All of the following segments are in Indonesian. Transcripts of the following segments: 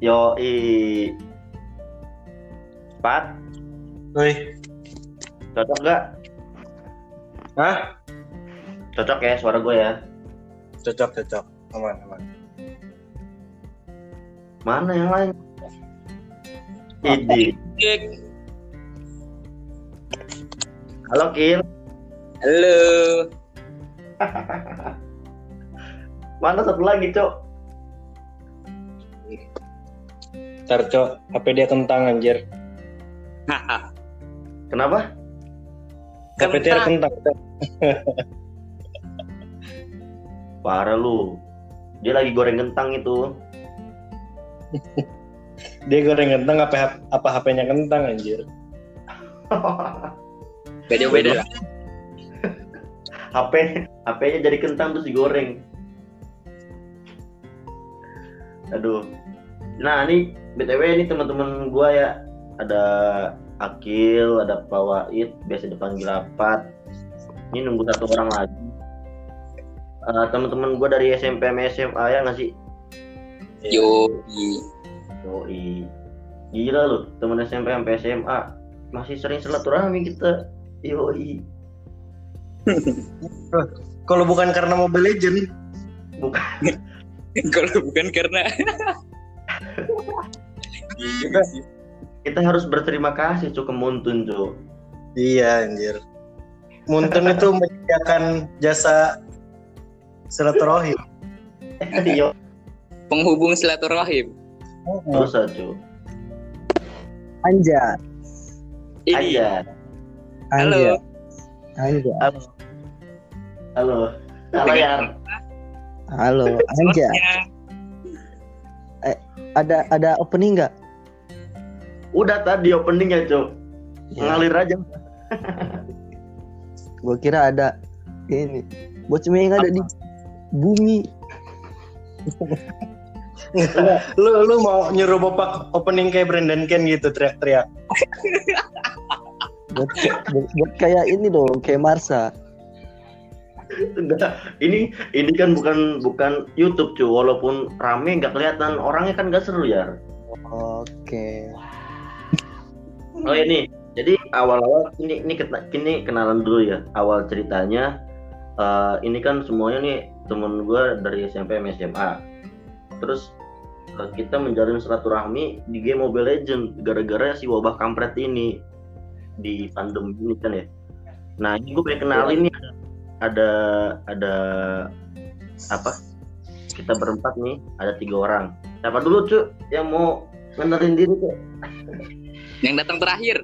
Yo i Pat, Woi. cocok gak? Hah? Cocok ya suara gue ya. Cocok, cocok. Aman, aman. Mana yang lain? Idi. Halo Kil. Halo. Mana satu lagi, Cok? Ntar, Cok. HP dia kentang, anjir. Kenapa? HP dia kentang. Parah lu. Dia lagi goreng kentang itu. Dia goreng kentang apa apa HP-nya kentang, anjir. Beda-beda. HP HP-nya jadi kentang terus digoreng. Aduh. Nah, ini BTW ini teman-teman gua ya. Ada Akil, ada Pak Wahid, biasa dipanggil Apat. Ini nunggu satu orang lagi. Eh, teman-teman gua dari SMP sama SMA ya nggak sih? Yo. Yoi. Gila lu, temen SMP sampai SMA masih sering silaturahmi kita. Yoi. Kalau bukan karena Mobile Legend, Bukan Kalau bukan karena kita kita harus berterima kasih Cuk ke Muntun Cuk. iya anjir. Muntun itu menyediakan jasa silaturahim. Iya, penghubung silaturahim. dosa Cuk. Anja, Ini. Aja. Halo. Anja, Halo. Halo. Halo Yar. halo, Anja. Ada ada opening nggak? Udah tadi openingnya Cuk. Ya, Ngalir aja. gua kira ada ini. Bocah yang ada di bumi. lu lu mau nyuruh Bopak opening kayak Brandon Ken gitu teriak-teriak. Buat, buat, buat kayak ini dong, kayak Marsa. Ini ini kan bukan bukan YouTube Cuk. Walaupun rame nggak kelihatan orangnya kan nggak seru ya. Oke. Oh ini, jadi awal-awal ini ini kena- ini kenalan dulu ya. Awal ceritanya eh, ini kan semuanya nih temen gue dari SMP sama SMA. Terus eh, kita menjalin silaturahmi di game Mobile Legend gara-gara si wabah kampret ini di pandemi ini kan ya. Nah ini gue pengen kenalin nih ada ada apa? Kita berempat nih, ada tiga orang. Siapa dulu cuy yang mau kenalin diri tuh? Yang datang terakhir.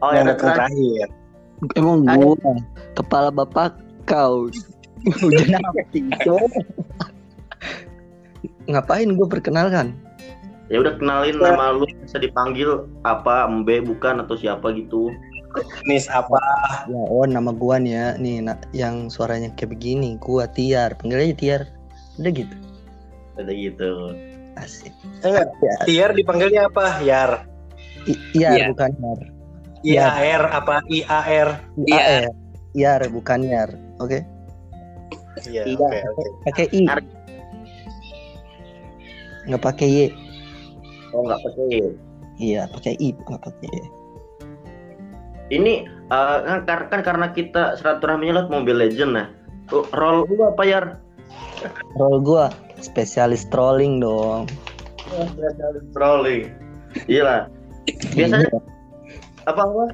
Oh yang yang datang terakhir. terakhir. Emang Ayo. gua kepala bapak kau. Udah nanti. Ngapain gue perkenalkan? Ya udah kenalin nama lu bisa dipanggil apa Mbe bukan atau siapa gitu. Nis apa? Ya, oh nama gua nih ya, nih na- yang suaranya kayak begini, gua Tiar, panggil aja Tiar. Udah gitu. Ada gitu. Asik. Enggak. Ya, Tiar dipanggilnya apa? Yar. I- Iar Iya. bukan Yar. I A R apa I A R? Iar. Iar bukan Yar. Oke. Iya, Iya. oke. Pakai I. Ar- Nggak pakai Y. Oh nggak pakai. Iya, pakai I, nggak pakai Y. Ini eh, kan, kar- kan karena kita silaturahminya lewat Mobile Legend nah. Tuh, Role lu apa ya? Role gua spesialis trolling dong. Trolling. Iya lah. Biasanya apa apa?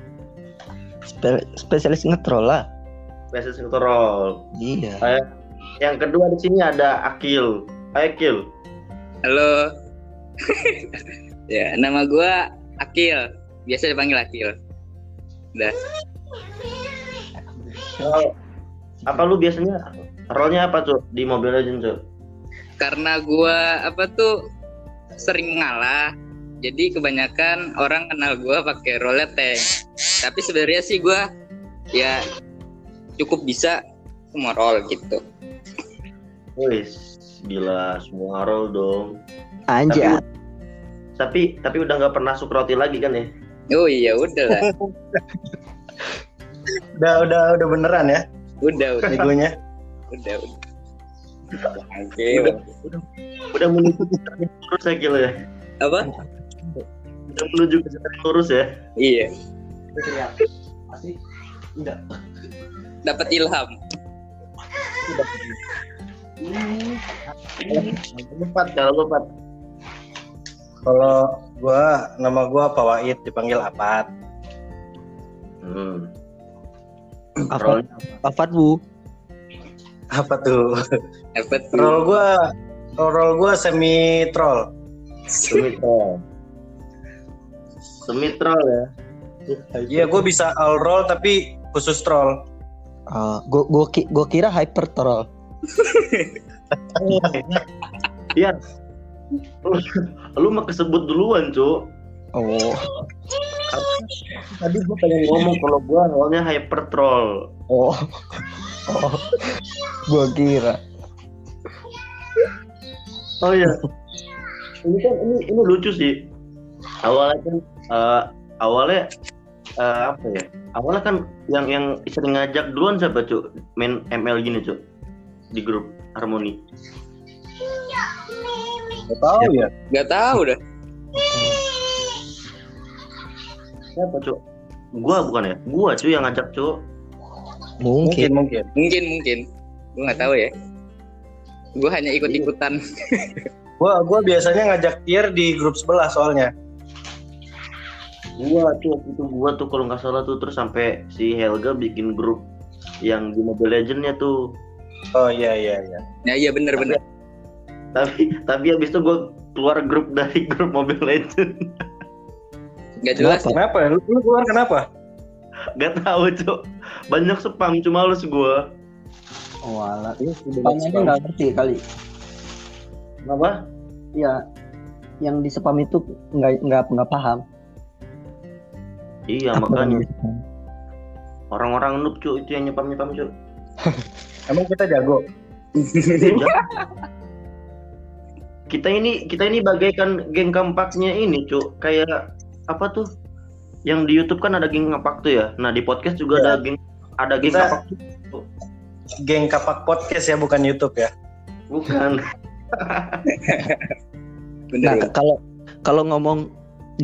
Spe- spesialis ngetrol lah. Biasa troll. Iya. Eh, yang kedua di sini ada Akil. Hai Akil. Halo. ya, nama gua Akil. Biasa dipanggil Akil. Udah. Oh, apa lu biasanya role-nya apa tuh di Mobile Legends tuh? Karena gua apa tuh sering ngalah. Jadi kebanyakan orang kenal gua pakai role tank. Tapi sebenarnya sih gua ya cukup bisa semua role gitu. Wis, gila semua role dong. Anja. Tapi tapi udah nggak pernah suk roti lagi kan ya? Oh iya udah lah. Udah udah udah beneran ya Udah udah egonya. udah. udah. Oke. Udah. Udah menuju terus Akil ya. Apa? Udah menuju ke jalan lurus ya. Iya. Asik. Enggak. Dapat ilham. Empat kalau lu empat. Kalau gua nama gua Pak Wahid dipanggil Apat. Hmm. Apa Rollnya Afat Bu? Apa tuh? Apa tuh? Roll gua roll gua semi troll. Semitro. Semitro ya. Iya, gua bisa all roll tapi khusus troll. Ah, gua gua, ki- gua kira hyper troll. Iya. Lu, lu mah kesebut duluan, Cuk. Oh. Tadi gua pengen ngomong kalau gua awalnya hyper troll. Oh. Oh. Gua kira. Oh iya. ini kan ini ini lucu sih. Awalnya kan eh, awalnya eh, apa ya? Awalnya kan yang yang sering ngajak duluan siapa, Cuk? Main ML gini, Cuk. Di grup Harmoni. Gak tahu ya. Gak tahu dah. Siapa, Cuk? Gua bukan ya? Gua, Cuk, yang ngajak, Cuk. Mungkin. Mungkin mungkin. Mungkin mungkin. Gue nggak tahu ya. Gue hanya ikut-ikutan. Gua gua biasanya ngajak tier di grup sebelah soalnya. Gua, Cuk, itu gua tuh kalau nggak salah tuh terus sampai si Helga bikin grup yang di Mobile Legends-nya tuh. Oh iya iya iya. Ya iya bener bener. Tapi tapi habis itu gua keluar grup dari grup Mobile Legends. Gak jelas. Kenapa? Lu, lu keluar kenapa? Gak tahu, Cuk. Banyak spam cuma males gua. Oh, alah. Spamnya aja nggak ngerti kali. Kenapa? Iya. Yang di spam itu nggak nggak nggak paham. Iya, Apa makanya orang-orang noob, Cuk, itu yang nyepam-nyepam, Cuk. Emang kita jago. kita ini kita ini bagaikan geng kampaknya ini, Cuk. Kayak apa tuh? Yang di YouTube kan ada geng kapak tuh ya. Nah, di podcast juga Iya. ada geng ada geng Kita- kapak. Geng kapak podcast ya bukan YouTube ya. Bukan. Bener. Nah, kalau kalau ngomong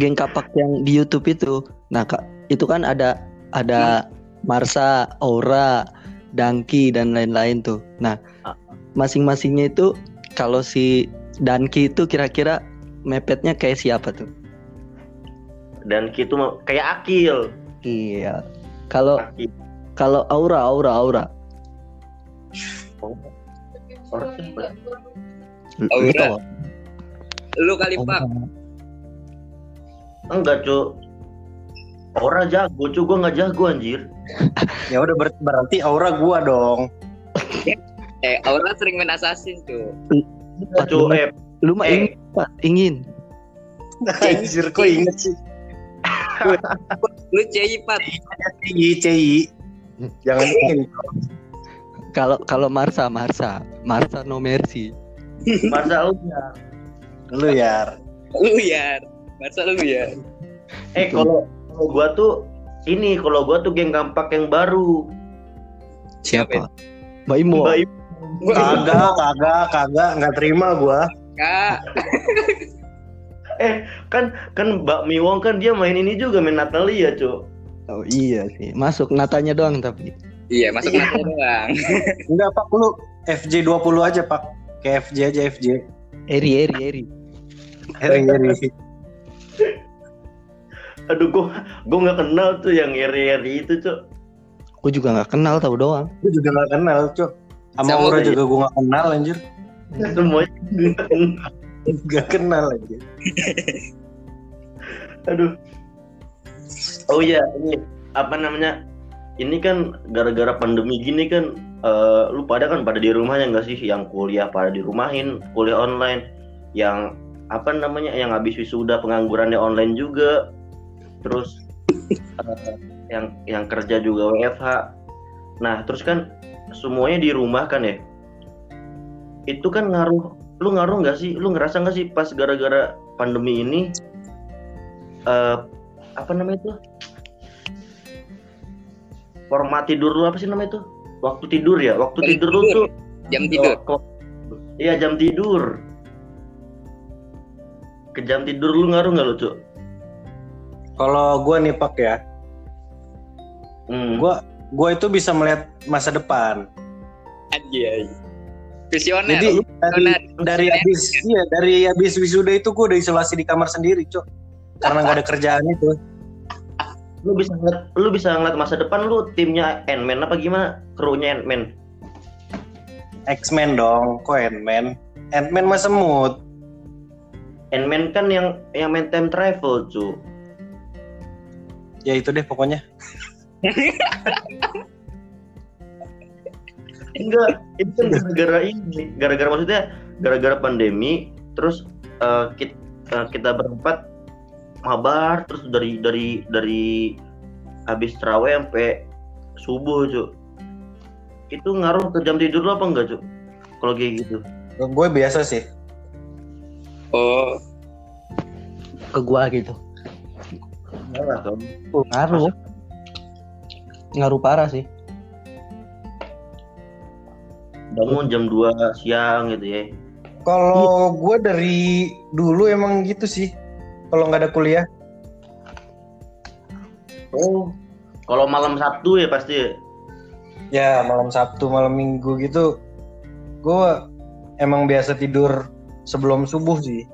geng kapak yang di YouTube itu, nah kak itu kan ada ada Marsa, Aura, Dangki dan lain-lain tuh. Nah, Ah. masing-masingnya itu kalau si Danki itu kira-kira mepetnya kayak siapa tuh? Dan gitu mau kayak Akil. Iya. Kalau Akil. kalau Aura, Aura, Aura. Lu Aura. tahu? Lu kali Aura. pak. Enggak, Cuk. Orang jago, Cuk. Gua nggak jago anjir. Ya udah ber- berarti aura gua dong. Eh Aura sering main assassin tuh. Eh, Lu mah Eh. ingin, Pak, ingin. Anjir kok inget sih. Lu CI pat. CI CI. Jangan ingin. Kalau kalau Marsa, Marsa, Marsa no mercy. masa lu Lu ya. Lu ya. Masa lu ya. Eh, kalau kalau gua tuh ini kalau gua tuh geng kampak yang baru. Siapa? Mbak Imo. Mbak Kagak, kagak, kagak, nggak terima gua. Kak. Eh, kan kan Mbak Miwong kan dia main ini juga main Natalia, Cuk. Oh iya sih. Masuk natanya doang tapi. Iya masuk mata doang. Enggak, Pak, lu FJ 20 aja, Pak. Kayak FJ aja FJ. Eri, Eri, Eri. Eri, eri. Aduh, gua gua nggak kenal tuh yang eri-eri itu, Cuk. Gue juga nggak kenal tahu doang. Gue juga gak kenal, Cok. Sama Aura gua, juga gue gak kenal, anjir. Semuanya. Gak kenal aja. Aduh. Oh iya, ini apa namanya? Ini kan gara-gara pandemi gini kan eh, lu pada kan pada di rumah ya nggak sih yang kuliah pada di rumahin, kuliah online, yang apa namanya yang habis wisuda penganggurannya online juga. Terus eh, yang yang kerja juga WFH. Nah, terus kan semuanya di rumah kan ya. Itu kan ngaruh lu ngaruh nggak sih? Lu ngerasa nggak sih pas gara-gara pandemi ini eh apa namanya itu format tidur lu apa sih namanya itu waktu tidur ya waktu Jam tidur lu tuh Jam tidur. iya jam tidur ke jam tidur lu ngaruh nggak lu cuk Kalau gue nih pak ya, hmm. gue gue itu bisa melihat masa depan. Anjay. Visioner. Jadi dari visioner. dari habis iya dari habis wisuda itu gue udah isolasi di kamar sendiri, cok. Karena nggak ada kerjaan itu. lu bisa ngeliat lu bisa ngeliat masa depan lu timnya Ant-Man apa gimana krunya Ant-Man X-Men dong, kok Ant-Man? Ant-Man mah semut. Ant-Man kan yang yang main time travel cu Ya itu deh pokoknya. Enggak itu kan gara-gara ini gara-gara maksudnya gara-gara pandemi terus eh, kita, kita berempat mabar terus dari dari dari habis terawih sampai subuh cu itu ngaruh ke jam tidur lu apa enggak cu kalau kayak gitu Gue biasa sih. Oh, Ke gua gitu. Enggak dong. Ngaruh. Ngaruh parah sih. bangun jam 2 siang gitu ya Kalau gue dari dulu emang gitu sih. Kalau nggak ada kuliah, oh kalau malam Sabtu ya pasti ya? ya malam Sabtu, malam Minggu gitu, gue emang biasa tidur sebelum subuh sih.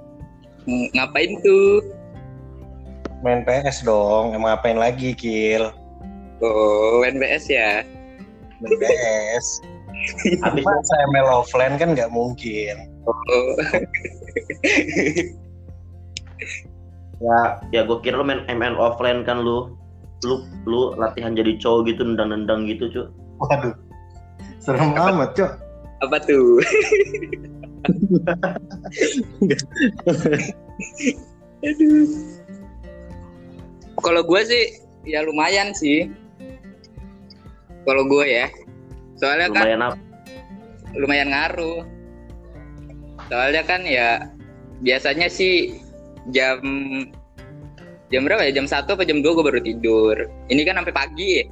ng- ngapain tuh? Main PS dong, emang ngapain lagi, Kil? Oh, NBS ya. Main PS. habis Masa ML offline kan nggak mungkin. Oh. ya ya gue kira lu main ML offline kan lu lu lu latihan jadi cowok gitu nendang-nendang gitu cu Waduh, serem amat, Cok. Apa tuh? Aduh. Kalau gue sih ya lumayan sih. Kalau gue ya. Soalnya kan lumayan apa lumayan ngaruh. Soalnya kan ya biasanya sih jam jam berapa ya? Jam 1 apa jam 2 gue baru tidur. Ini kan sampai pagi ya.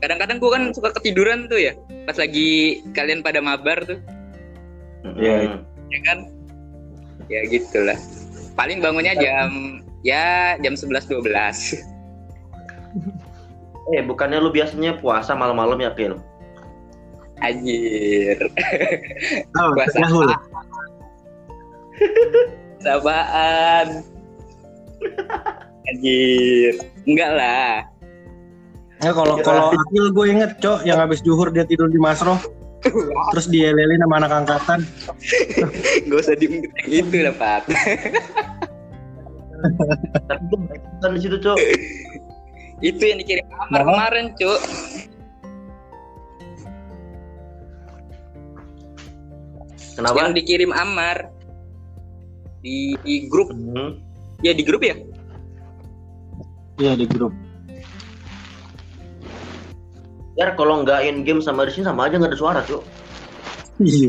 Kadang-kadang gue kan suka ketiduran tuh ya. Pas lagi kalian pada mabar tuh, Iya. Mm. ya kan? Ya gitulah. Paling bangunnya jam ya jam 11 12. Eh bukannya lu biasanya puasa malam-malam ya Kil Anjir. Oh, Puasa Yahul. Sabaan. Anjir. Enggak lah. Ya kalau kalau Akil gue inget cok yang habis juhur dia tidur di masroh terus dielelin sama anak angkatan. Gak usah diungkit yang itu lah, Pak. tapi gue kan di situ cu itu yang dikirim Amar kemarin, Cuk. kenapa Yang dikirim Amar di, di grup. Hmm. Ya di grup ya? Iya di grup. ya kalau nggak in game sama di sini sama aja nggak ada suara cu Iya.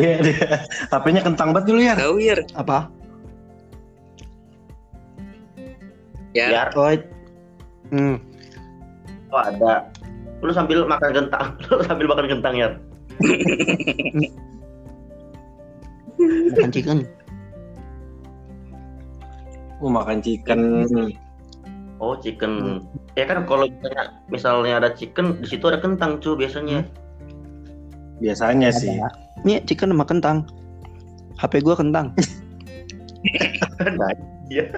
dia dia HP-nya kentang banget dulu ya. Tahu ya. Apa? Ya. ya Oh, hmm. oh ada lu sambil makan kentang lu sambil makan kentang ya Bukan chicken. Oh, makan chicken. oh chicken ya kan kalau misalnya, misalnya ada chicken di situ ada kentang cu biasanya Biasanya sih. Ini chicken sama kentang. HP gua kentang. nah, iya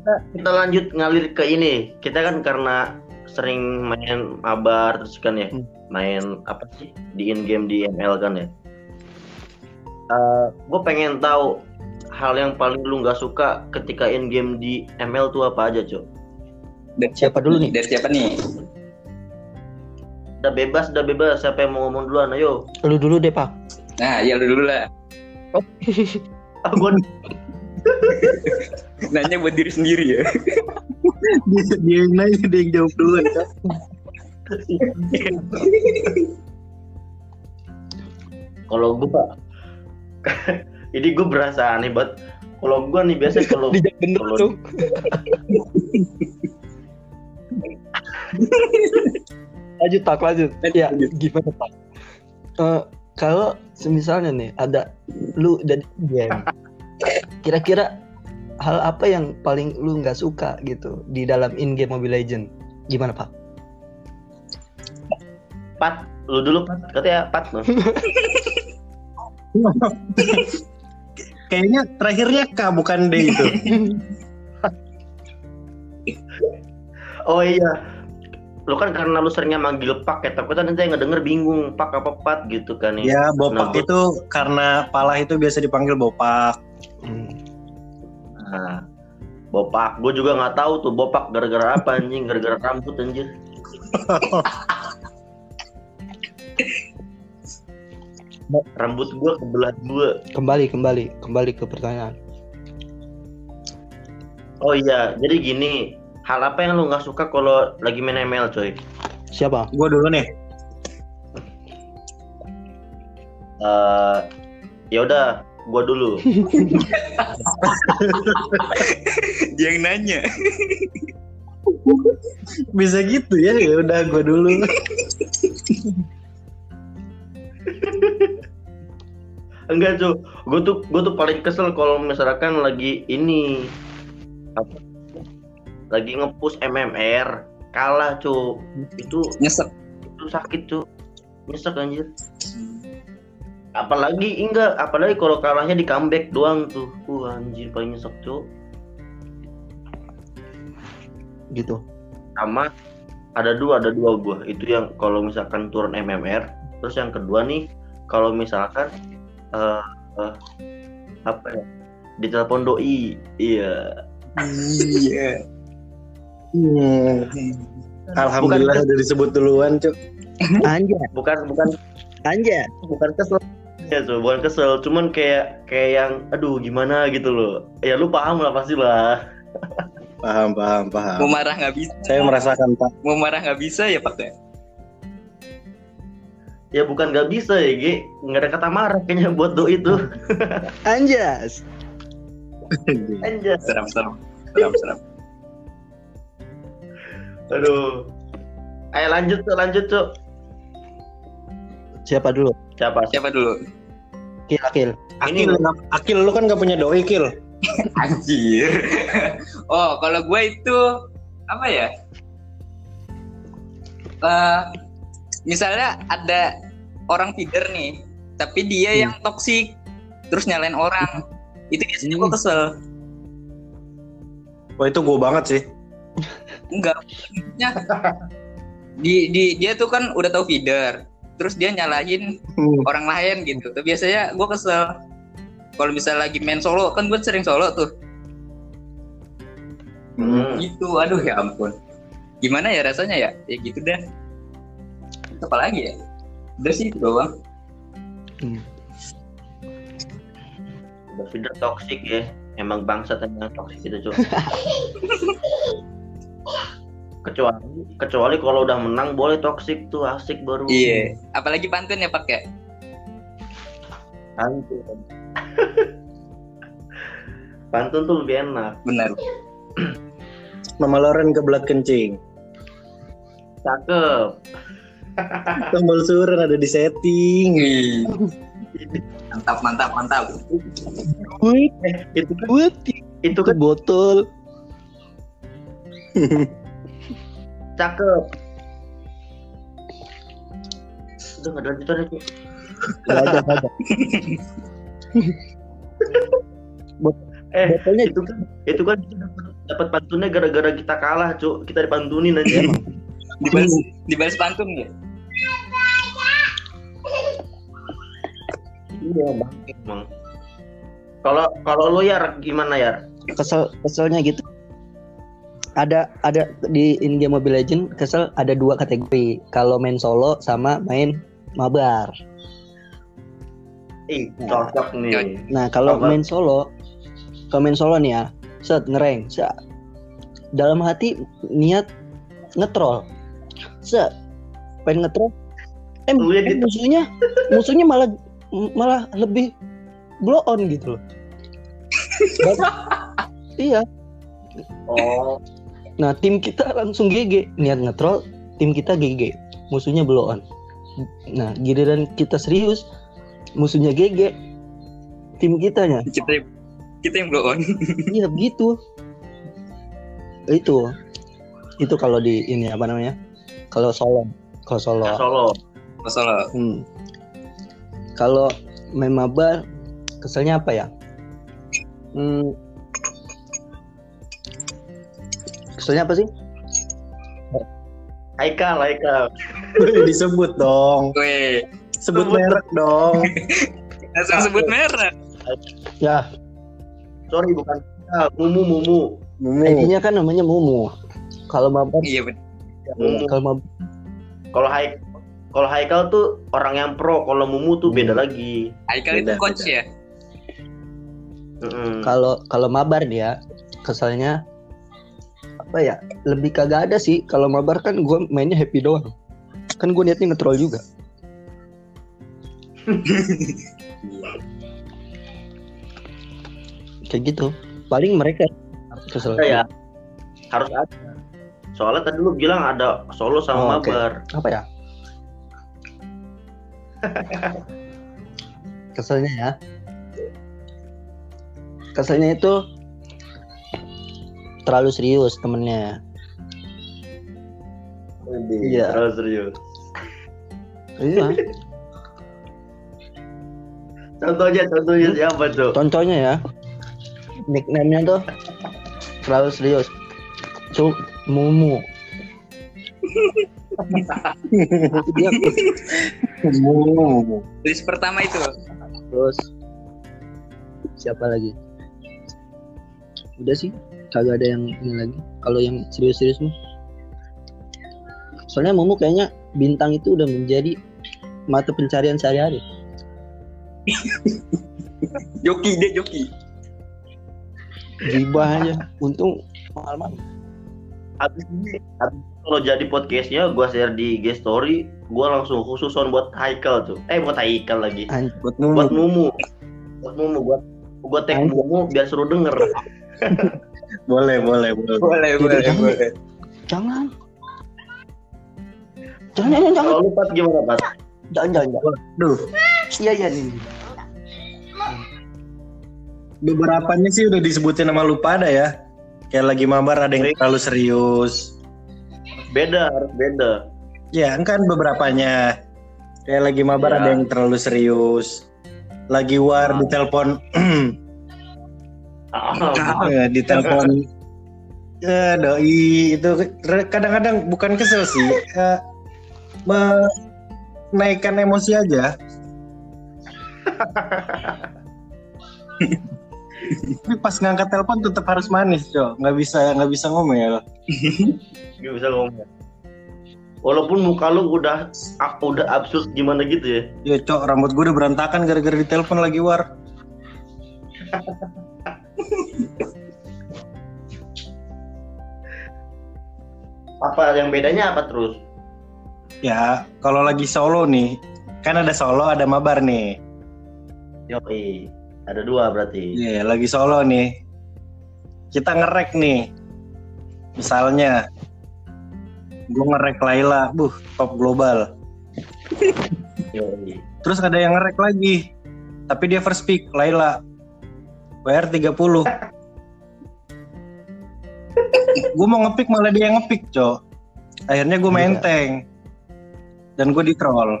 kita, kita lanjut ngalir ke ini kita kan karena sering main mabar terus kan ya Hmm. main apa sih di in game di ML kan ya gue pengen tahu hal yang paling lu nggak suka ketika in game di ML tuh apa aja cuy Dari Siapa dulu nih? Dari siapa nih? udah bebas udah bebas siapa yang mau ngomong duluan ayo Lu dulu deh, Pak. Nah, ya lu dulu lah. ah, gua Nanya buat diri sendiri ya. dia, dia yang nanya dia yang jawab duluan. Cok. kalau gua ini gue berasa aneh banget kalau gua nih biasa kalau bener kalau tuh. lanjut pak lanjut ya gimana pak Eh, kalau misalnya nih ada lu dan game kira-kira hal apa yang paling lu nggak suka gitu di dalam in game Mobile Legend gimana pak? Pat, lu dulu Pat, katanya Pat lu. Kayaknya terakhirnya K bukan D itu. Oh iya, lu kan karena lu seringnya manggil Pak ya, tapi kan nanti yang ngedenger bingung Pak apa Pat gitu kan ya. ya, Bopak Nah, itu karena Palah itu biasa dipanggil Bopak. Hmm. Nah, Bopak, gue juga nggak tahu tuh Bopak gara-gara apa anjing, gara-gara rambut anjir. Rambut gue kebelah dua. kembali kembali kembali ke pertanyaan Oh iya, jadi gini, hal apa yang lu nggak suka kalau lagi main ML coy? siapa Gue dulu nih. Eh, ya udah, gue dulu. Dia yang nanya. Bisa gitu ya? Ya udah gue dulu. Enggak cuy, gue tuh gue tuh paling kesel kalau misalkan lagi ini apa? Lagi ngepush MMR kalah cuy. Itu Nyesek. itu sakit cuy. Nyesek anjir. Apalagi enggak, apalagi kalau kalahnya di comeback doang tuh. Uh anjir paling nyesek cuy. gitu sama ada dua ada dua gua itu yang kalau misalkan turun MMR terus yang kedua nih kalau misalkan eh eh, apa ya ditelepon doi iya Iya. Hmm. Alhamdulillah udah disebut duluan, Cuk. anja bukan bukan anja bukan kesel ya tuh bukan kesel cuman kayak kayak yang aduh gimana gitu loh ya lu paham lah pasti lah Paham, paham, Mau paham. marah nggak bisa. Saya merasakan, Pak. Mau marah nggak bisa ya Pak ya? ya bukan nggak bisa ya Ge nggak ada kata marah kayaknya buat doi itu anjas anjir Seram seram. Seram seram. Aduh ayo lanjut tuh lanjut tuh siapa dulu siapa Siapa dulu? kill kill Ini- Akil, Akil, lu kan gak punya doi, Kil. Anjir. oh, kalau gue itu apa ya? Eh, misalnya ada orang feeder nih, tapi dia yang toksik, terus nyalain orang. Itu biasanya gue kesel. Wah, itu gue banget sih. Enggak. di, di dia tuh kan udah tahu feeder, terus dia nyalahin Hmm. orang lain gitu. Tuh biasanya gue kesel. Kalau misalnya lagi main solo, kan gue sering solo tuh. Hmm. Gitu, aduh ya ampun. Gimana ya rasanya ya? Ya gitu dah. Apa lagi ya? Udah sih itu doang. Udah feeder toxic ya. Emang bangsat yang toxic itu cuy. kecuali kecuali kalau udah menang boleh toxic tuh asik baru. Iya. Apalagi pantun ya pakai. Pantun. Pantun tuh lebih enak. Benar. Mama Loren ke belak kencing. Cakep. Tombol suren ada di setting. Mantap, mantap, mantap. Eh, itu itu ke kan botol. cakep. Udah nggak ada lanjutannya cuy. Nggak ada. Eh, Botolnya itu kan itu kan dapat pantunnya gara-gara kita kalah cuy. Kita dipantunin aja. Dibalas, dibalas pantun ya? Iya bang. Emang. Kalau kalau lu ya gimana ya? kesel keselnya gitu ada ada di in game Mobile Legend kesel ada dua kategori. Kalau main solo sama main mabar. Ih, cocok nih. nah kalau Mabar. main solo kalau main solo nih ya set ngereng set. Dalam hati niat ngetrol. Set. Pengen ngetrol eh, eh, musuhnya musuhnya malah malah lebih blow on gitu loh. Iya. Oh, Nah tim kita langsung GG niat ngetrol tim kita GG musuhnya blow on. Nah, giliran kita serius, musuhnya GG. Tim kitanya. Kita kita yang blow on. Iya begitu. Itu itu kalau di ini apa namanya? Kalau solo, kalau solo. Ya, Solo. Masalah. Hmm. Kalau main mabar keselnya apa ya? Hmm. Keselnya apa sih? Haikal, Haikal. Disebut dong. Weh, Sebut Sebut. merek dong. langsung sebut merek. Ya, Sorry bukan Haikal, Mumu Mumu. Mumu. ID-nya kan namanya Mumu. Kalau mabar, Iya benar. Mumu. kalau mabar Kalau Haik kalau Haikal tuh orang yang pro, kalau Mumu tuh beda lagi. Aikal itu Beda, coach beda. ya. Kalau kalau mabar dia kesalnya apa ya lebih kagak ada sih kalau mabar kan gue mainnya happy doang kan gue niatnya ngetrol juga kayak gitu paling mereka kesel Ada ya. Harus ada. Soalnya tadi lu bilang ada solo sama Oh, oke. mabar. apa ya keselnya ya keselnya itu terlalu serius temennya Iya. Terus serius. iya Contohnya, contohnya siapa tuh? contohnya ya nickname-nya tuh terlalu serius Cuk Mumu dia Mumu. List pertama itu. terus siapa lagi udah sih kagak ada yang ini lagi kalau yang serius-serius mah soalnya Mumu kayaknya bintang itu udah menjadi mata pencarian sehari-hari Joki dia joki. gibah aja untung mahal-mahal Abis ini, abis kalau jadi podcastnya gua share di IG story, gua langsung khusus on buat Haikal tuh. Eh buat Haikal lagi. An- Buat Buat Mumu. Mumu. Buat Mumu, buat gua tag. Mumu biar seru denger. Boleh, boleh, boleh. Boleh, Jadi boleh, jangan. boleh. jangan jangan jangan jangan Kalau lu Pat gimana Pat? jangan jangan, jangan. Duh, iya iya nih beberapanya sih udah disebutin sama lu pada ya. Kayak lagi mabar ada yang terlalu serius. Beda, harus beda. Ya, kan beberapanya. Kayak lagi mabar Ya. ada yang terlalu serius. Lagi war di telepon Ah, ya, di telepon ya doi itu kadang-kadang bukan kesel sih ya, menaikkan emosi aja. Tapi pas ngangkat telepon tetap harus manis cok nggak bisa nggak bisa ngomel. Gak bisa ngomong. Walaupun muka lu udah ah, udah absurd gimana gitu ya. ya cok rambut gue udah berantakan gara-gara di telepon lagi war Apa yang bedanya apa terus? ya kalau lagi solo nih kan ada solo ada mabar nih Yoi. Ada dua berarti. Iya, lagi solo nih. Kita ngerek nih. Misalnya, gue ngerek Laila, buh, top global. Yoi. Terus ada yang ngerek lagi, tapi dia first pick Laila, bayar 30. gue mau ngepick malah dia yang ngepick, cok. Akhirnya gue main Iya. tank. Dan gue di troll.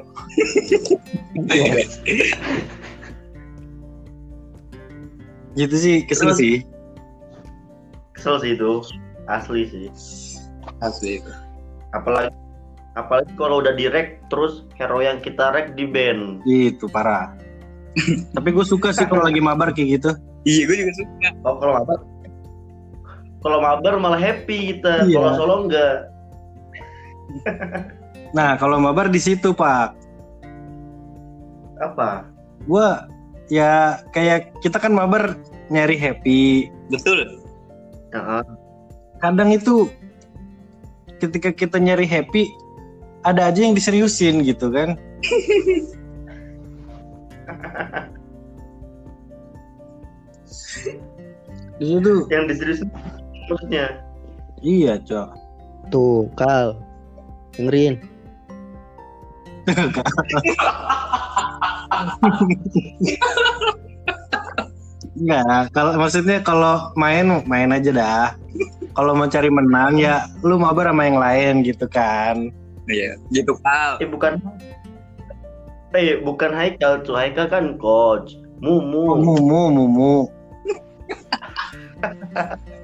gitu sih, kesel Terus- sih. Kesel sih itu. Asli sih. Asli. Apalagi apalagi kalau udah direct terus hero yang kita rek di band. Gitu parah. Tapi gue suka sih kalau lagi mabar kayak gitu. Iya, gue juga suka. Oh, kalau mabar kalau mabar malah happy kita. Iya. Kalau solo enggak. Nah kalau mabar di situ pak, Apa? gue ya kayak kita kan mabar nyari happy. Betul. Heeh. Kadang itu ketika kita nyari happy, ada aja yang diseriusin gitu kan. di situ yang diserius terusnya. iya cok tuh kal dengerin Enggak, kalau maksudnya kalau main main aja dah. Kalau mau cari menang ya lu mabar sama yang lain gitu kan. Iya, gitu kal. Eh bukan Eh bukan Haikal, tuh Haikal kan coach. Mumu. Mumu mumu.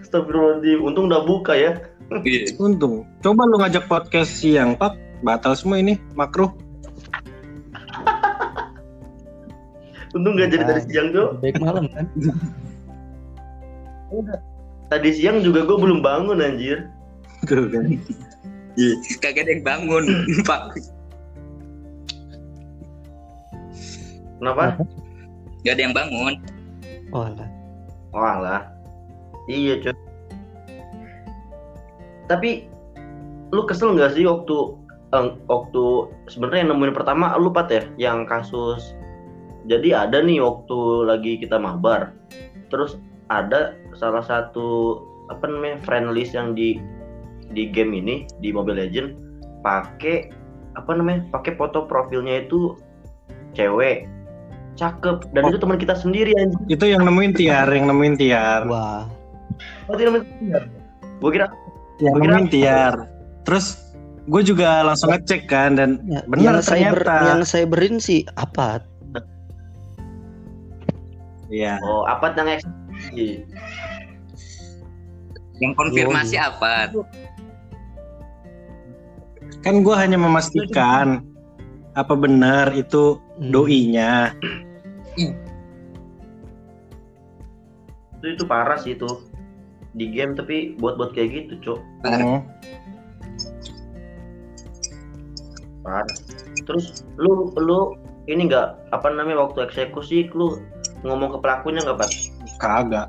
Astagfirullahaladzim, untung udah buka ya. Iya. Untung. Coba lu ngajak podcast siang, Pak. Batal semua ini, makruh. Untung gak jadi tadi siang tuh. Baik malam kan? Tadi siang juga gue belum bangun anjir. Tuh kan. Iya. Kagak ada yang bangun, Pak. Kenapa? Gak ada yang bangun. Oh lah. Wah lah. Iya cuy. Tapi lu kesel nggak sih waktu eh, waktu sebenarnya yang nemuin pertama lu pat ya yang kasus jadi ada nih waktu lagi kita mabar terus ada salah satu apa namanya friend list yang di di game ini di Mobile Legend pakai apa namanya pakai foto profilnya itu cewek cakep dan Oh. itu teman kita sendiri anjir Itu yang nemuin Tiar, yang nemuin Tiar. Wah. Oh tidak benar. Gue kira Yang Gua kira- nemuin Tiar. Terus gue juga langsung ngecek kan dan Ya, Bener yang saya ber- ternyata. yang saya berin sih apa? ya oh apa yang eksekusi. Yang konfirmasi apa? kan gue hanya memastikan apa benar itu Hmm. doinya. Itu itu parah sih itu di game tapi buat-buat kayak gitu, Cok. Hmm. Parah. Terus lu lu ini enggak apa namanya waktu eksekusi lu ngomong ke pelakunya enggak, Pak? Kagak.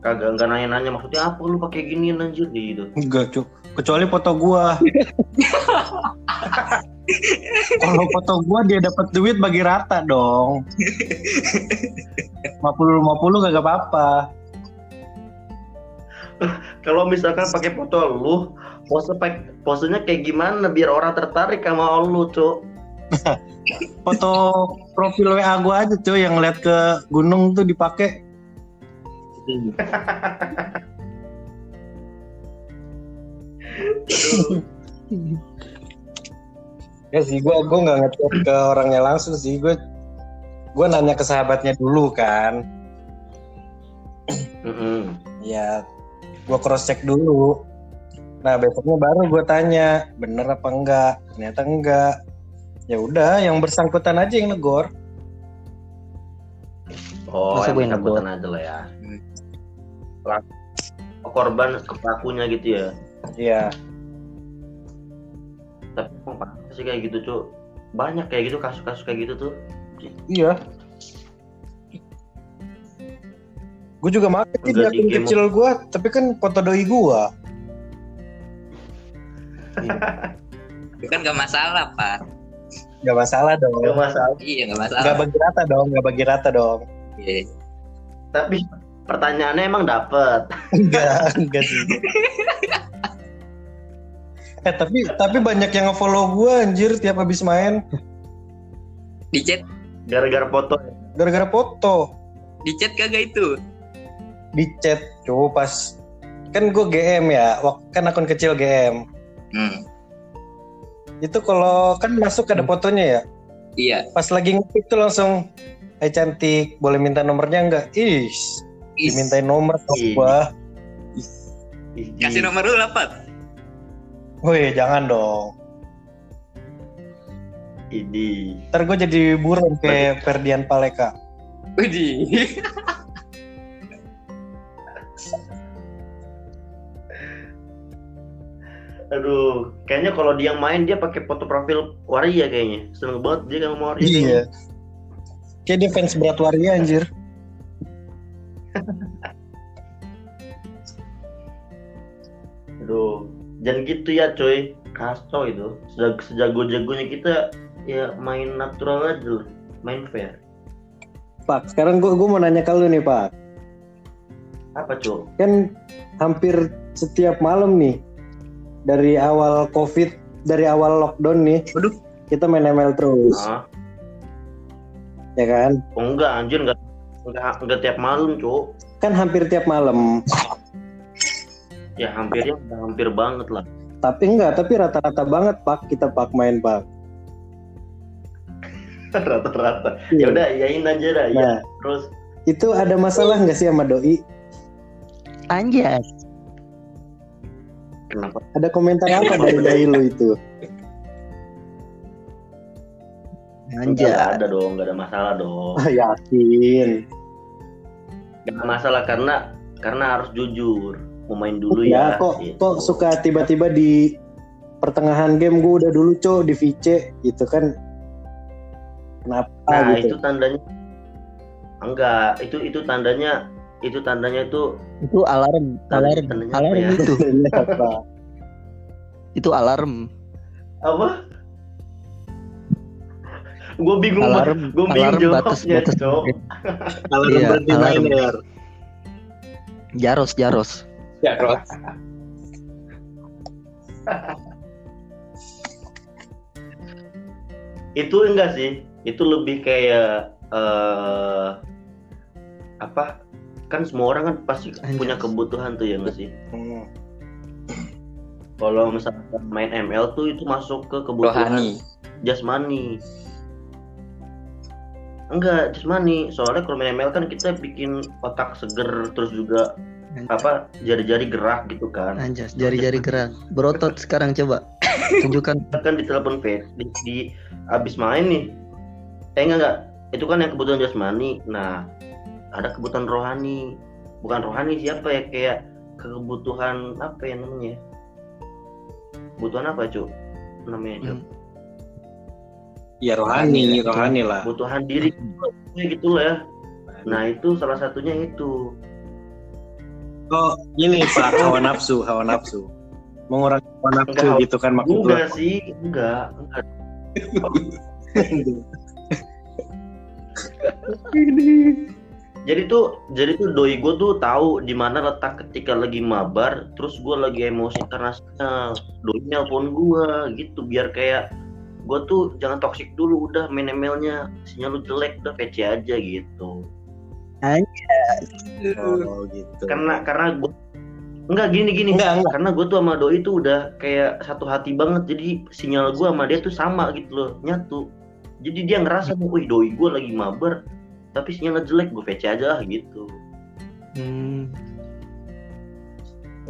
Kagak enggak nanya-nanya maksudnya apa lu pakai ginian anjir gitu. Enggak, Cuk. Kecuali foto gua. Kalau foto gua dia dapat duit bagi rata dong. 50 50 kagak apa-apa. Kalau misalkan pakai foto lu, pose posenya kayak gimana biar orang tertarik sama lu, Cok? Foto profil WA gua aja, cuy, yang lihat ke gunung tuh dipakai. Ya sih, gua gua nggak ngecek ke orangnya langsung sih. Gue gua nanya ke sahabatnya dulu kan. Mm-mm. Ya, gua cross check dulu. Nah besoknya baru gue tanya bener apa enggak. Ternyata enggak. Ya udah, yang bersangkutan aja yang negor. Oh, Masa yang gue yang bersangkutan aja lah ya. Pelak- korban ke pelakunya gitu ya. Iya. Tapi sih kayak gitu, Cok. Banyak kayak gitu kasus-kasus kayak gitu tuh. Iya. Gue juga make sih di akun kecil gue, tapi kan foto doi gue. Itu kan gak masalah, Pak. Gak masalah dong. Gak masalah. Iya, gak Gak masalah. bagi rata dong, gak bagi rata dong. Iya. Tapi pertanyaannya emang dapet. Enggak, enggak sih. eh tapi tapi banyak yang nge-follow gue anjir tiap habis main Di chat, Gara-gara foto. gara-gara foto di chat kagak itu. di chat coba pas kan gue GM ya wak- kan akun kecil GM Hmm. itu kalau kan masuk ada fotonya ya Iya. pas lagi ngetik tuh langsung eh cantik boleh minta nomornya enggak is Is, dimintain nomor sama Ih. gua Ih, kasih nomor lu lah, Pak. Woi jangan dong Ini. ntar gue jadi buron kayak Ferdian Paleka Widih. Aduh, kayaknya kalau dia main dia pakai foto profil waria kayaknya. Seneng banget dia kalau mau waria. kayaknya. iya kayak dia fans berat waria anjir Aduh, jangan gitu ya coy. Kacau itu. Sejag- Sejago-jagonya kita ya main natural aja lah. Main fair. Pak sekarang gue gue mau nanya ke lu nih Pak Apa coy? kan hampir setiap malam nih dari awal covid dari awal lockdown nih Waduh. kita main ML terus Ah, ya kan oh enggak anjir enggak enggak enggak tiap malam cuk kan hampir tiap malam ya hampirnya hampir banget lah. Tapi enggak tapi rata-rata banget pak. Kita pak main pak. Rata-rata. Ya udah iyain aja dah ya nah terus? itu ada masalah nggak sih sama doi? Anjas. kenapa? Ada komentar apa dari doi lu itu? Anjas. ada dong enggak ada masalah dong. Ah, yakin. Enggak ada masalah karena karena harus jujur mau main dulu ya ya, kok gitu. kok suka tiba-tiba di pertengahan game gue udah dulu cok di VC gitu kan kenapa nah gitu itu tandanya enggak itu itu tandanya itu tandanya itu Itu alarm, alarm, Tandanya apa alarm ya? itu. Apa? Itu alarm. apa gue bingung Alarm, gue bingung alarm batas jawabnya batas. Alarm Iya, berhenti main alarm. Jaros, jaros. Ya, Ros. itu enggak sih itu lebih kayak eh apa kan semua orang kan pasti punya kebutuhan tuh ya enggak sih Hmm. kalau misalkan main ML tuh itu masuk ke kebutuhan Rohani. jasmani enggak jasmani soalnya kalau main ML kan kita bikin otak seger terus juga apa jari-jari gerak gitu kan. Anjas, jari-jari gerak. Berotot sekarang coba. Tunjukkan. kan di telepon face di, di abis main nih. Eh enggak enggak. Itu kan yang kebutuhan jasmani. Nah ada kebutuhan rohani. Bukan rohani siapa ya kayak kebutuhan apa ya namanya? Kebutuhan apa cu namanya cu Hmm. Ya rohani, rohani lah. kebutuhan diri gitu lah ya. Nah itu salah satunya itu Oh, ini Pak, hawa nafsu, hawa nafsu. Mengurangi hawa nafsu Enggak, gitu kan maksud lu. enggak sih enggak enggak. Jadi tuh jadi tuh doi gue tuh tahu di mana letak ketika lagi mabar terus gue lagi emosi karena sinyal doi nelpon gue gitu biar kayak gue tuh jangan toksik dulu udah main emailnya. Sinyal lu jelek udah PC aja gitu Oh, gitu. karena karena gue enggak gini gini. Enggak, enggak. karena gue tuh sama doi tuh udah kayak satu hati banget. Jadi sinyal gue sama dia tuh sama gitu loh nyatu. Jadi dia ngerasa wih doi gue lagi mabar tapi sinyalnya jelek gue PC aja lah gitu. Hmm.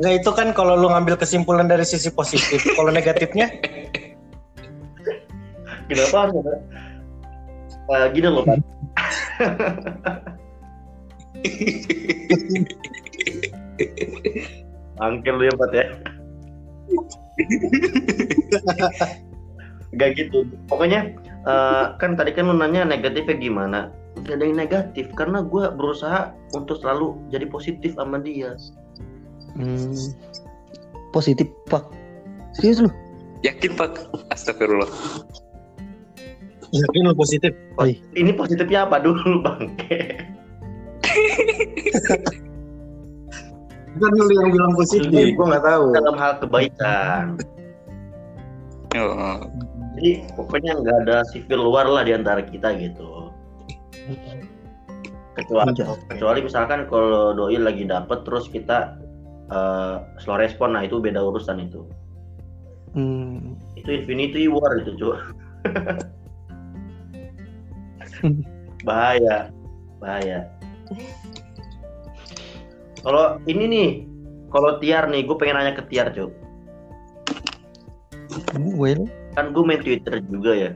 Enggak itu kan kalau lu ngambil kesimpulan dari sisi positif. Kalau negatifnya? Kenapa Eh, gini loh pak Angkel lu ya Pat ya Gak gitu Pokoknya eh, Kan tadi kan lu nanya negatifnya gimana Gak ada yang negatif Karena gue berusaha Untuk selalu jadi positif sama dia Hmm. Positif, Pak. Serius lu? Yakin, Pak? Astagfirullah. yakin lu positif Ini positifnya apa dulu bang Kan lu yang bilang positif, gua nggak tahu. Dalam hal kebaikan. Oh. Jadi pokoknya nggak ada sipil luar lah di antara kita gitu. Kecuali Anjas. kecuali misalkan kalau doi lagi dapet terus kita eh, slow respon. Nah itu beda urusan itu. Hmm. itu infinity war itu cuy bahaya. Bahaya kalau ini nih kalau tiar nih gue pengen nanya ke tiar cuy Well, kan gue main twitter juga ya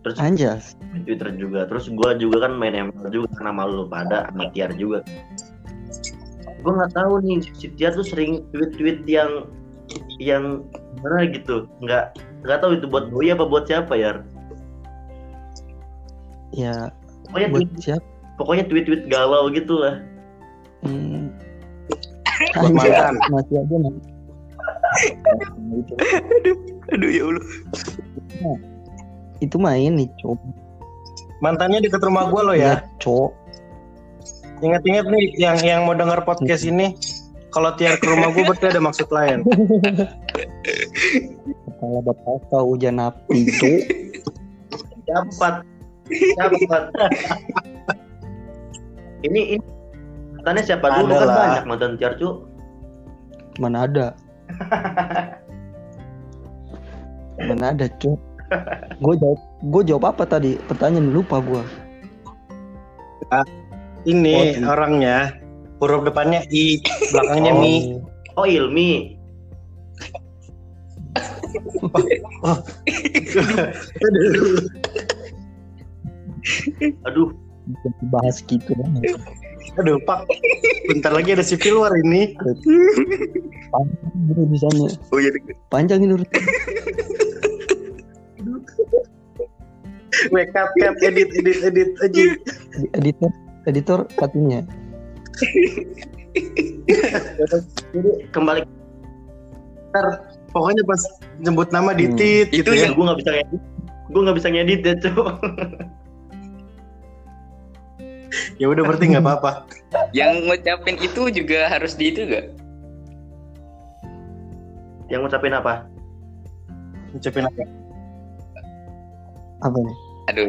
terus Anjas. main twitter juga terus gue juga kan main ML juga karena malu pada sama tiar juga gue nggak tahu nih si tiar tuh sering tweet-tweet yang yang gimana gitu nggak nggak tahu itu buat doi apa buat siapa ya Ya, pokoknya buat tweet, siapa? pokoknya tweet-tweet galau gitu lah Hmm. Buat Anjas, mantan. masih aja nah. Aduh, ya Allah. Itu main nih, Cok. mantannya deket rumah gua lo ya Cok. ingat-ingat nih yang yang mau dengar podcast ini kalau tiar ke rumah gua berarti ada maksud lain Kalau bapak kau hujan api itu Dapat. Dapat. ini ini mantannya siapa dulu Ada kan banyak mantan Tiarcu. mana ada? mana ada cuk? Gue jawab, gue jawab apa tadi? Pertanyaan lupa gue. Ini Oh, orangnya huruf depannya i, belakangnya Oh. mi. Oh Ilmi. Aduh, bahas gitu banget. Aduh, Pak. Bentar lagi ada civil war ini. Panjang misalnya. Oh iya. Panjang ini. Wake up, cut, edit, edit, edit aja. Editor, editor katanya. jadi kembali Ntar, pokoknya pas nyebut nama di Hmm. tit Itu gitu ya. ya gue nggak bisa ngedit. Gue nggak bisa ngedit ya cuy. Ya udah berarti nggak apa-apa. Yang ngucapin itu juga harus di itu gak? Yang ngucapin apa? Ucapin apa? Apa nih? Aduh.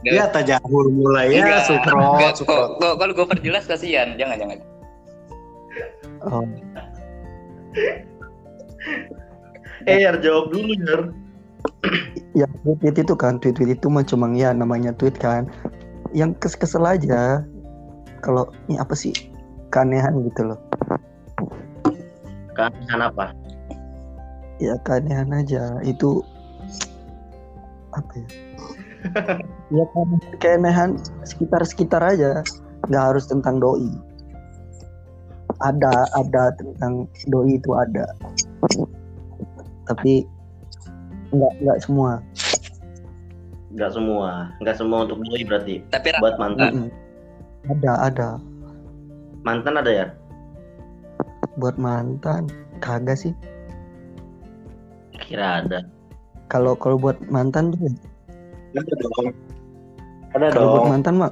Ya tajahul mulai ya, sukro, sukro. Kok- kok- Kalau gue perjelas kasihan, jangan jangan. Oh, Eh, Yar, jawab dulu, Yar. ya tweet itu kan, tweet tweet itu mah cuma ya namanya tweet kan. Yang kes kesel aja. Kalau ini apa sih keanehan gitu loh. Keanehan apa? Ya keanehan aja. Itu apa ya? ya keanehan sekitar-sekitar aja. Nggak harus tentang doi. Ada, ada tentang doi itu ada. Tapi nggak nggak semua. Nggak semua. Nggak semua untuk doi berarti. Tapi Buat mantan. Ada, ada. Mantan ada ya? Buat mantan kagak sih. Kira ada. Kalau kalau buat mantan juga. Ada dong. Ada Kalau buat dong. mantan mah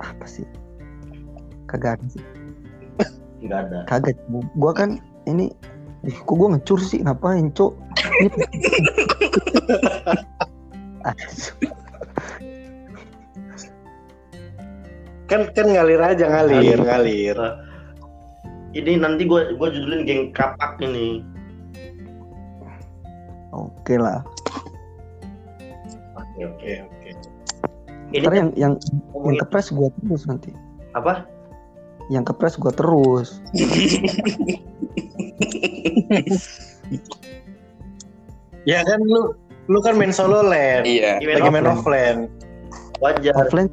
apa sih? Kagak ada sih. Nggak ada. Kagak. Gua kan ini Ih, kok gua ngecur sih ngapain, Cok? Kan kan ngalir aja ngalir, ngalir. Ini nanti gue gue judulin geng kapak ini. Oke lah. Oke oke. Oke. Ini Ntar yang yang yang ngomongin kepres gua terus nanti. apa? Yang kepres gua terus. Ya kan lu lu kan main solo land. iya. Lagi main offline. offline. Wajar. Offline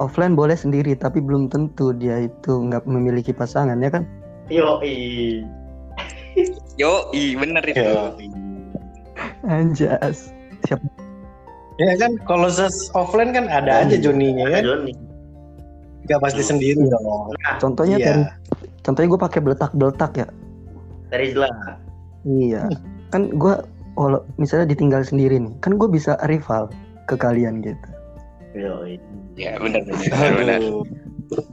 offline boleh sendiri tapi belum tentu dia itu nggak memiliki pasangan ya kan? Yo Yo, i bener itu. Anjas. Siapa Ya kan kalau ses offline kan ada aja Joninya kan. Joni. Gak pasti sendiri Iya. dong. contohnya Iya. dari contohnya gue pakai beletak-beletak ya. Terizla. Iya. Kan gua kalau misalnya ditinggal sendiri nih, kan gue bisa rival ke kalian gitu. Yo Ya bener, bener. Aduh.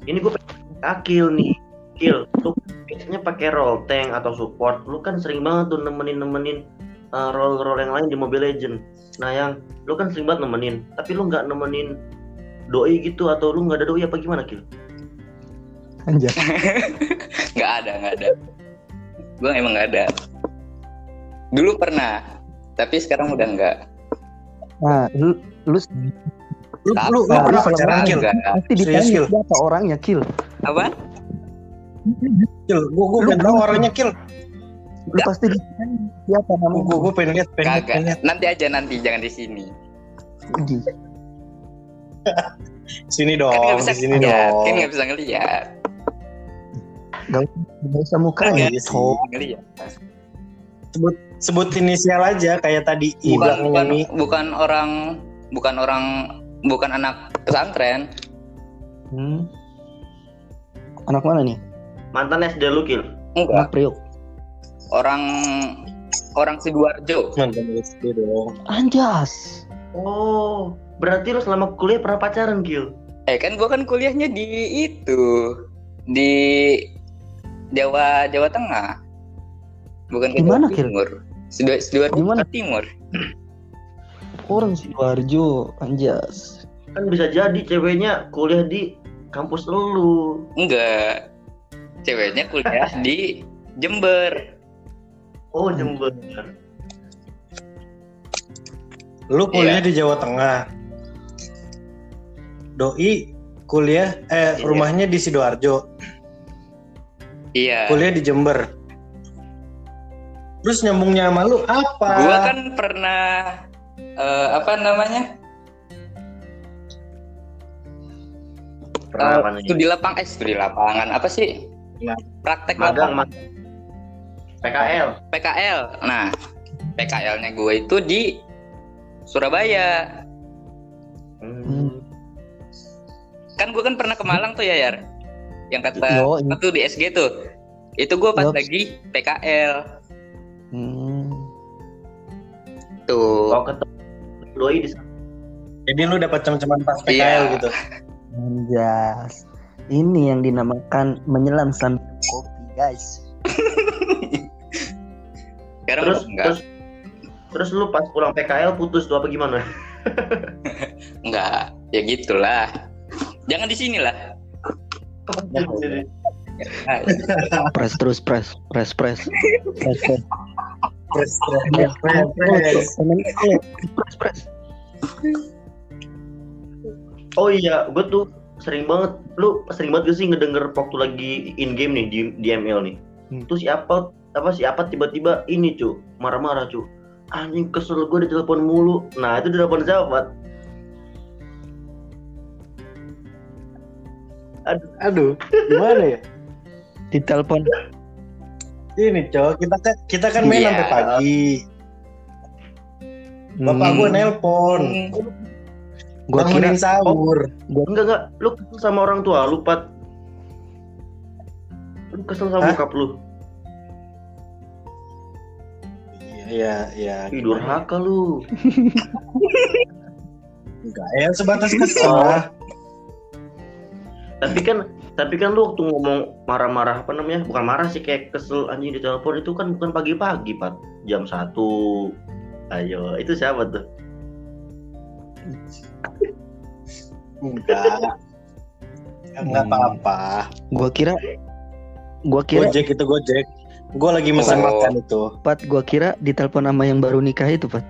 Ini gue pengen akil nih. Kil, lu biasanya pakai roll tank atau support. Lu kan sering banget tuh nemenin nemenin uh, roll roll yang lain di Mobile Legend. Nah yang lu kan sering banget nemenin, tapi lu nggak nemenin doi gitu atau lu nggak ada doi apa gimana Kil? Anjas. Nggak ada nggak ada. Gue emang nggak ada. Dulu pernah, tapi sekarang udah nggak. Nah, lu lu Lu lu lu Nah, pernah pacaran kill? Pasti ditanya Kil? siapa orangnya kill. Apa? Kill, gua gua pengen tahu orangnya kill. Lu pasti ditanya siapa namanya. gua, gua pengen lihat, pengen lihat. Nanti aja nanti jangan di sini. Ih, Sini Kan dong, bisa di sini ngeliat. dong. Kan nggak bisa ngeliat. Gak usah mukanya, Iya sih. Cok. Ngeliat. Sebut inisial aja kayak tadi I Bukan bukan Mi. bukan orang bukan orang bukan anak pesantren. Hmm. Anak mana nih? Mantan SD lu Kil? Enggak. Anak Priok. Orang orang sidoarjo. Mantan SD dong. Anjas. Oh, berarti lu selama kuliah pernah pacaran Kil? Eh kan gua kan kuliahnya di itu di Jawa Jawa Tengah. bukan Di mana, Timur. Sido- Sidoarjo Di mana? Timur. Orang Sidoarjo, anjas. Kan bisa jadi ceweknya kuliah di kampus lu. Enggak. Ceweknya kuliah di Jember. Oh, Jember. Lu kuliah Iya. di Jawa Tengah. Doi kuliah eh Iya. rumahnya di Sidoarjo, Iya. kuliah di Jember. Terus nyambungnya sama lu apa? Gua kan pernah eh, apa namanya? Pernah Eh, apa studi lapang eh studi lapangan apa sih? Ya. Praktek Magang, lapangan. magang. PKL. PKL. Nah, PKL-nya gue itu di Surabaya. Hmm. Kan gue kan pernah ke Malang tuh ya, Yar. Yang kata itu di SG tuh. Itu gue pas Yups. lagi PKL. Tuh. Oh, ketemu doi di sana. Jadi lu dapat cem-ceman pas PKL Iya. gitu. Anjas. Ini yang dinamakan menyelam sambil kopi, guys. Sekarang Terus, enggak. terus terus lu pas pulang PKL putus tuh apa gimana? Enggak. Ya gitulah. Jangan di sini lah. Ya, Press terus, press, press, press. Press, press. Press, press, press, press. Press, press. Oh iya, gue tuh sering banget, lu sering banget gak sih ngedenger waktu lagi in game nih di, di ML nih. Hmm. Terus siapa apa siapa tiba-tiba ini cu marah-marah cu anjing kesel gue ditelepon mulu nah itu ditelepon siapa Aduh, gimana ya? Ditelepon. Ini cowok kita kan kita kan main Iya. sampai pagi. Bapak Hmm. gua nelpon, Gua kira bangunin sahur. enggak enggak lu kesel sama orang tua lu pat lu kesel sama Hah? bokap lu Iya, iya. Ih, durhaka lu Enggak, ya sebatas kesel Oh. tapi kan tapi kan lu waktu ngomong marah-marah apa namanya bukan marah sih kayak kesel anjing di telepon itu kan bukan pagi-pagi pat jam satu ayo itu siapa tuh Enggak. Enggak Hmm. apa-apa. gua kira gua kira Gojek itu Gojek. Gua lagi pesan Oh. makan itu. Pat gua kira ditelepon sama yang baru nikah itu, Pat.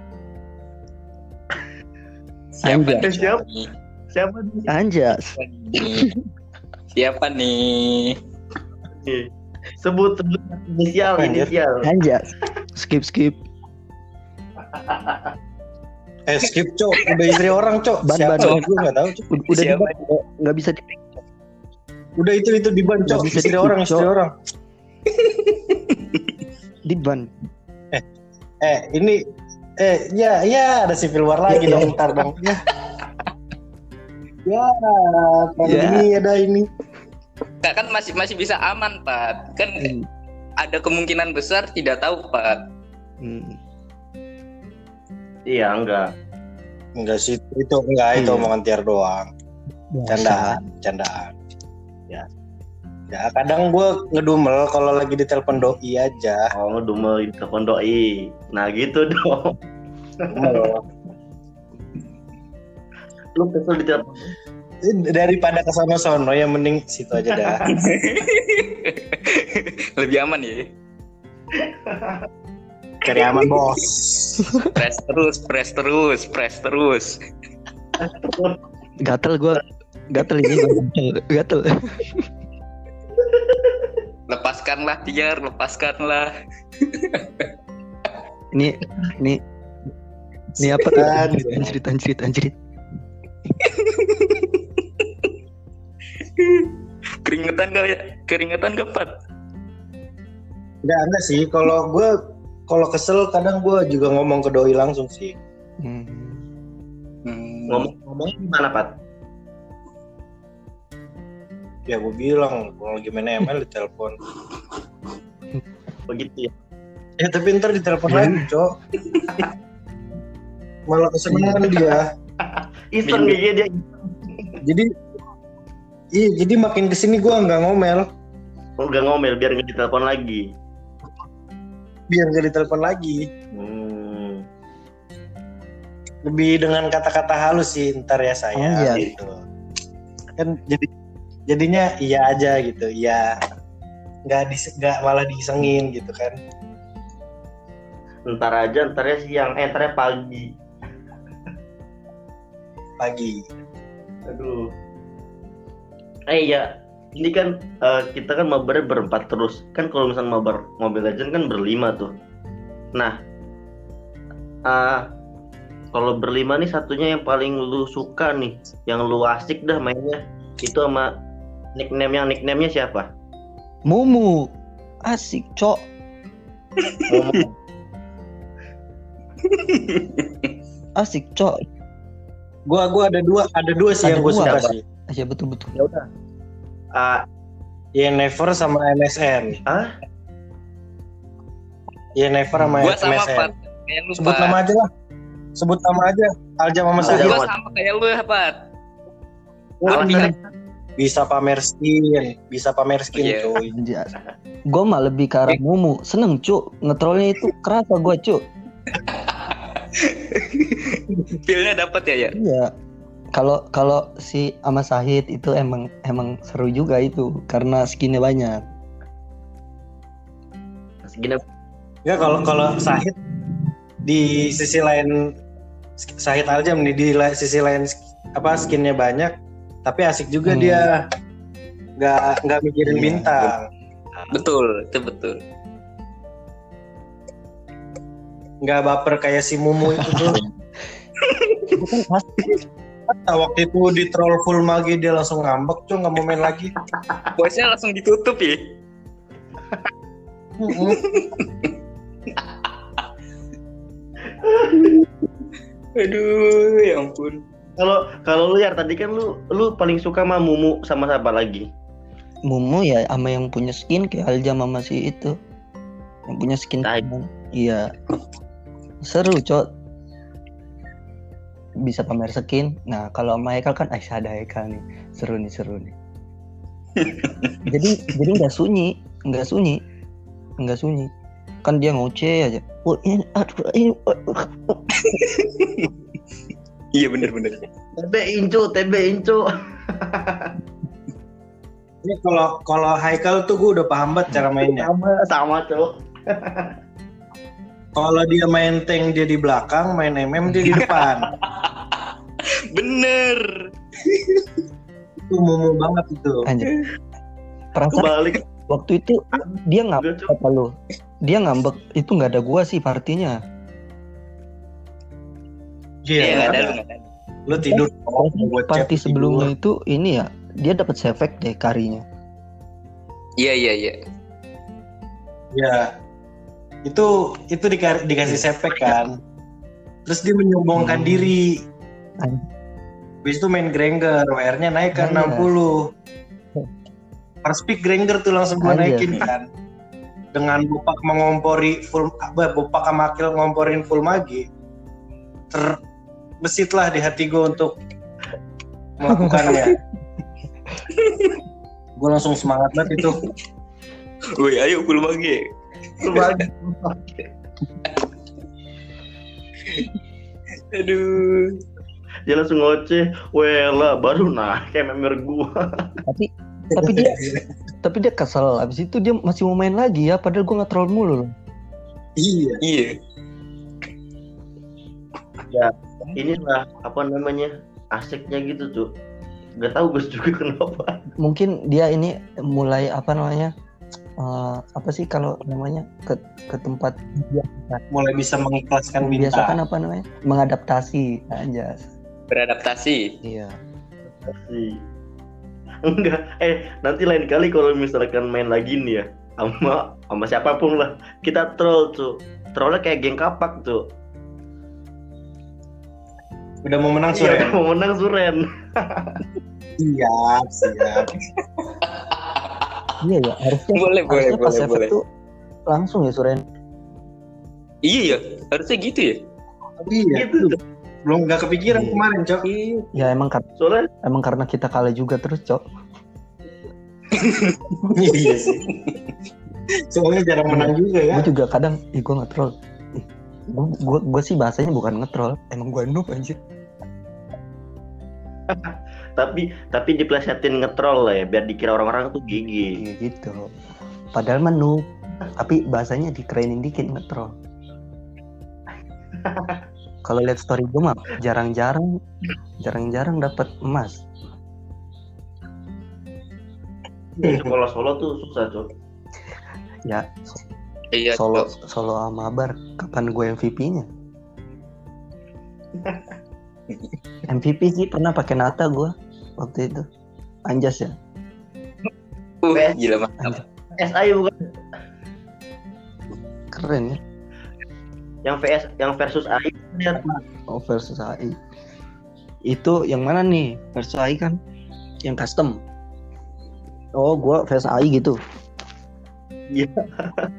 Siapa Anjas. Siapa? siapa nih Anjas. Siapa nih? sebut inisial Anjir. inisial Anjas. Skip, skip. Eh skip cok, udah istri orang cok. Ban, Siapa? ban. Gue nggak tahu cok. Udah, Siapa? diban, nggak bisa di Udah itu itu di ban cok. Istri di- orang, istri orang. diban. Eh ini eh ya ya ada civil war lagi dong ntar dong. Ya. Ya, Ya. ini ada ini. Kak kan masih masih bisa aman, Pat. Kan Hmm. ada kemungkinan besar tidak tahu, Pat. Hmm. iya enggak Enggak sih, itu enggak itu Iya. omongan tiar doang. Biasa. Candaan, candaan. Ya. Ya kadang gue ngedumel kalau lagi ditelepon doi aja. oh ngedumel di telepon doi nah gitu dong lu kesel di telepon Daripada ke sono-sono ya mending situ aja dah. Lebih aman ya. Cari aman bos. Press terus, press terus, press terus. Gatel gua. Gatel ini gua gatel. Lepaskanlah Tiar, lepaskanlah. Ini ini ini apa tuh? Aduh. Anjrit, anjrit, anjrit. Keringetan gak ya? Keringetan gak, Pat? Enggak, enggak sih. Kalau gue kalau kesel kadang gue juga ngomong ke doi langsung sih. Hmm. Hmm. ngomong-ngomong gimana pat Ya gue bilang kalau lagi main ML di telepon. begitu ya Ya tapi ntar ditelepon lagi, Cok. Malah kesenangan dia. iseng dia dia Jadi Iya, jadi makin ke sini gue nggak ngomel. udah ngomel biar nggak ditelepon lagi biar gak ditelepon lagi. Hmm. Lebih dengan kata-kata halus sih ntar ya saya Oh, iya. gitu. Kan jadi jadinya iya aja gitu, iya. Nggak dis, nggak malah disengin gitu kan. Ntar aja, ntarnya siang, eh ntarnya pagi. Pagi. Aduh. Eh iya, ini kan eh, kita kan mabarnya berempat terus. Kan kalau misalnya mabar Mobile Legend kan berlima tuh. Nah, eh kalau berlima nih satunya yang paling lu suka nih, yang lu asik dah mainnya itu sama nickname yang nicknamenya siapa? Mumu. Asik, Cok. Momo. Asik, Cok. Gua gua ada dua, ada dua sih Ada yang gue dua, suka sih. Ya betul betul. ya udah. Ah, Ya Never sama MSN. ah, Ya Never sama Gua sama MSN. Pat. Kayak lu Sebut Pat. nama aja lah. Sebut nama aja. Aljam sama. Sahid. Gua sama kayak lu Pat. Gua Bisa pamer skin, bisa pamer skin Iya. cuy. Gue mah lebih ke arah Mumu. Seneng, Cuk. Ngetrolnya itu kerasa gue, Cuk. feel-nya dapet ya ya. Iya. Kalau kalau si sama Sahid itu emang emang seru juga itu karena skinnya banyak. segini Ya kalau kalau Sahid di sisi lain Sahid Aljam nih di la- sisi lain apa skinnya banyak, tapi asik juga Hmm. dia nggak nggak mikirin Iya. bintang, Betul, itu betul. nggak baper kayak si Mumu itu Nah, waktu itu di troll full magi dia langsung ngambek tuh nggak mau main lagi. Voice-nya langsung ditutup ya. Aduh, ya ampun. kalau kalau lu ya tadi kan lu lu paling suka sama Mumu sama siapa lagi? Mumu ya sama yang punya skin kayak Aljam sama si itu. Yang punya skin. Iya. Seru, Cok. Bisa pamer skin. Nah, kalau sama Haikal kan Aisyah ada Haikal nih. Seru nih, seru nih. jadi jadi nggak sunyi, nggak sunyi. Nggak sunyi. Kan dia ngoceh aja. Oh, ini aduh ini. Iya bener-bener. TB Incu, TB Incu. Ini kalau kalau Haikal tuh gue udah paham banget cara mainnya. Sama sama cowok. Kalau dia main tank dia di belakang, main MM dia di depan. Bener. itu mumu banget itu. Anjir. Perasaan Kebalik. waktu itu dia ngambek apa lu? Dia ngambek itu nggak ada gua sih partinya. Iya, Iya, nggak ada lu tidur. Oh, Party tidur. sebelumnya itu ini ya dia dapat sefek deh karinya. Iya iya iya. Ya. Itu itu dika- dikasih sepek kan. Terus dia menyombongkan Hmm. diri. An- Habis itu main Granger, WR-nya naik ke Iya. 60. First pick Granger tuh langsung gua Anjir. naikin kan. Dengan Bopak mengompori full apa Bopak sama Akil ngomporin full magi. Terbesitlah di hati gue untuk melakukannya. gue langsung semangat banget itu. Woi, ayo full mage. Kebalik. Aduh. Dia langsung ngoceh, wela baru naik MMR gua. Tapi tapi dia tapi dia kesel. Abis itu dia masih mau main lagi ya. Padahal gua nggak troll mulu loh. Iya. Iya. Inilah apa namanya asiknya gitu tuh. Gak tahu gue juga kenapa. Mungkin dia ini mulai apa namanya? eh, apa sih kalau namanya ke ke tempat dia Mulai bisa mengikhlaskan biasa kan bintang. apa namanya mengadaptasi aja Beradaptasi. iya sih. Enggak, eh nanti lain kali kalau misalkan main lagi nih ya sama sama siapa pun lah kita troll tuh trollnya kayak geng kapak tuh Udah mau menang iya sore. udah mau menang Suren Siap, siap. iya ya harusnya Boleh boleh harusnya pas boleh boleh. tuh langsung ya Suren Iya ya, harusnya gitu ya. Iya. gitu Belum nggak kepikiran Iya. kemarin, Cok. ya emang kar- soalnya emang karena kita kalah juga terus cok iya sih. Soalnya jarang menang juga ya. gue juga kadang ih gue nge-troll Ih, gue gue gue sih bahasanya bukan nge-troll emang gue noob anjir Tapi tapi diplesetin ngetrol lah ya biar dikira orang-orang tuh gigi. Iya gitu padahal mah noob tapi bahasanya dikerenin dikit nge-troll kalau lihat story gue mah jarang-jarang jarang-jarang dapat emas. Jadi solo-solo tuh susah tuh. ya Iya, solo Cok. solo sama Bar kapan gue MVP-nya MVP sih pernah pakai Nata gue waktu itu. Anjas ya? Uh, gila mantap. SI bukan? Keren ya yang VS yang versus AI oh versus AI itu yang mana nih? Versus AI kan? Yang custom. Oh gue versus AI gitu. Iya.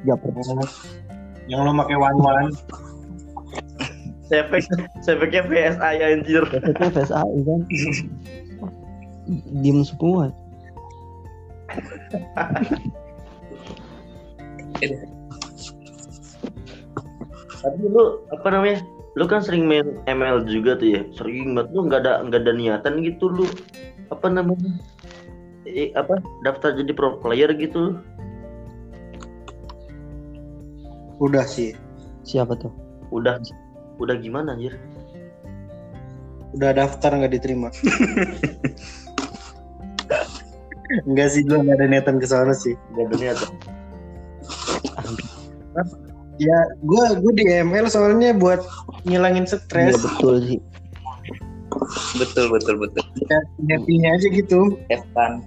ya pernah Yang lo pakai one one. Sepek sepeknya VSI anjir. Versus AI kan? Diem semua Tapi lu apa namanya? Lu kan sering main ML juga tuh ya. Sering banget lu nggak ada nggak ada niatan gitu lu. Apa namanya? Eh, apa daftar jadi pro player gitu Udah sih. siapa tuh udah udah gimana anjir Udah daftar nggak diterima. Enggak sih, gue nggak ada niatan ke sana sih. gak ada niatan Ya, gue gue di ML soalnya buat ngilangin stres. betul sih Betul, betul, betul. Ya, happy-nya aja gitu. Have fun.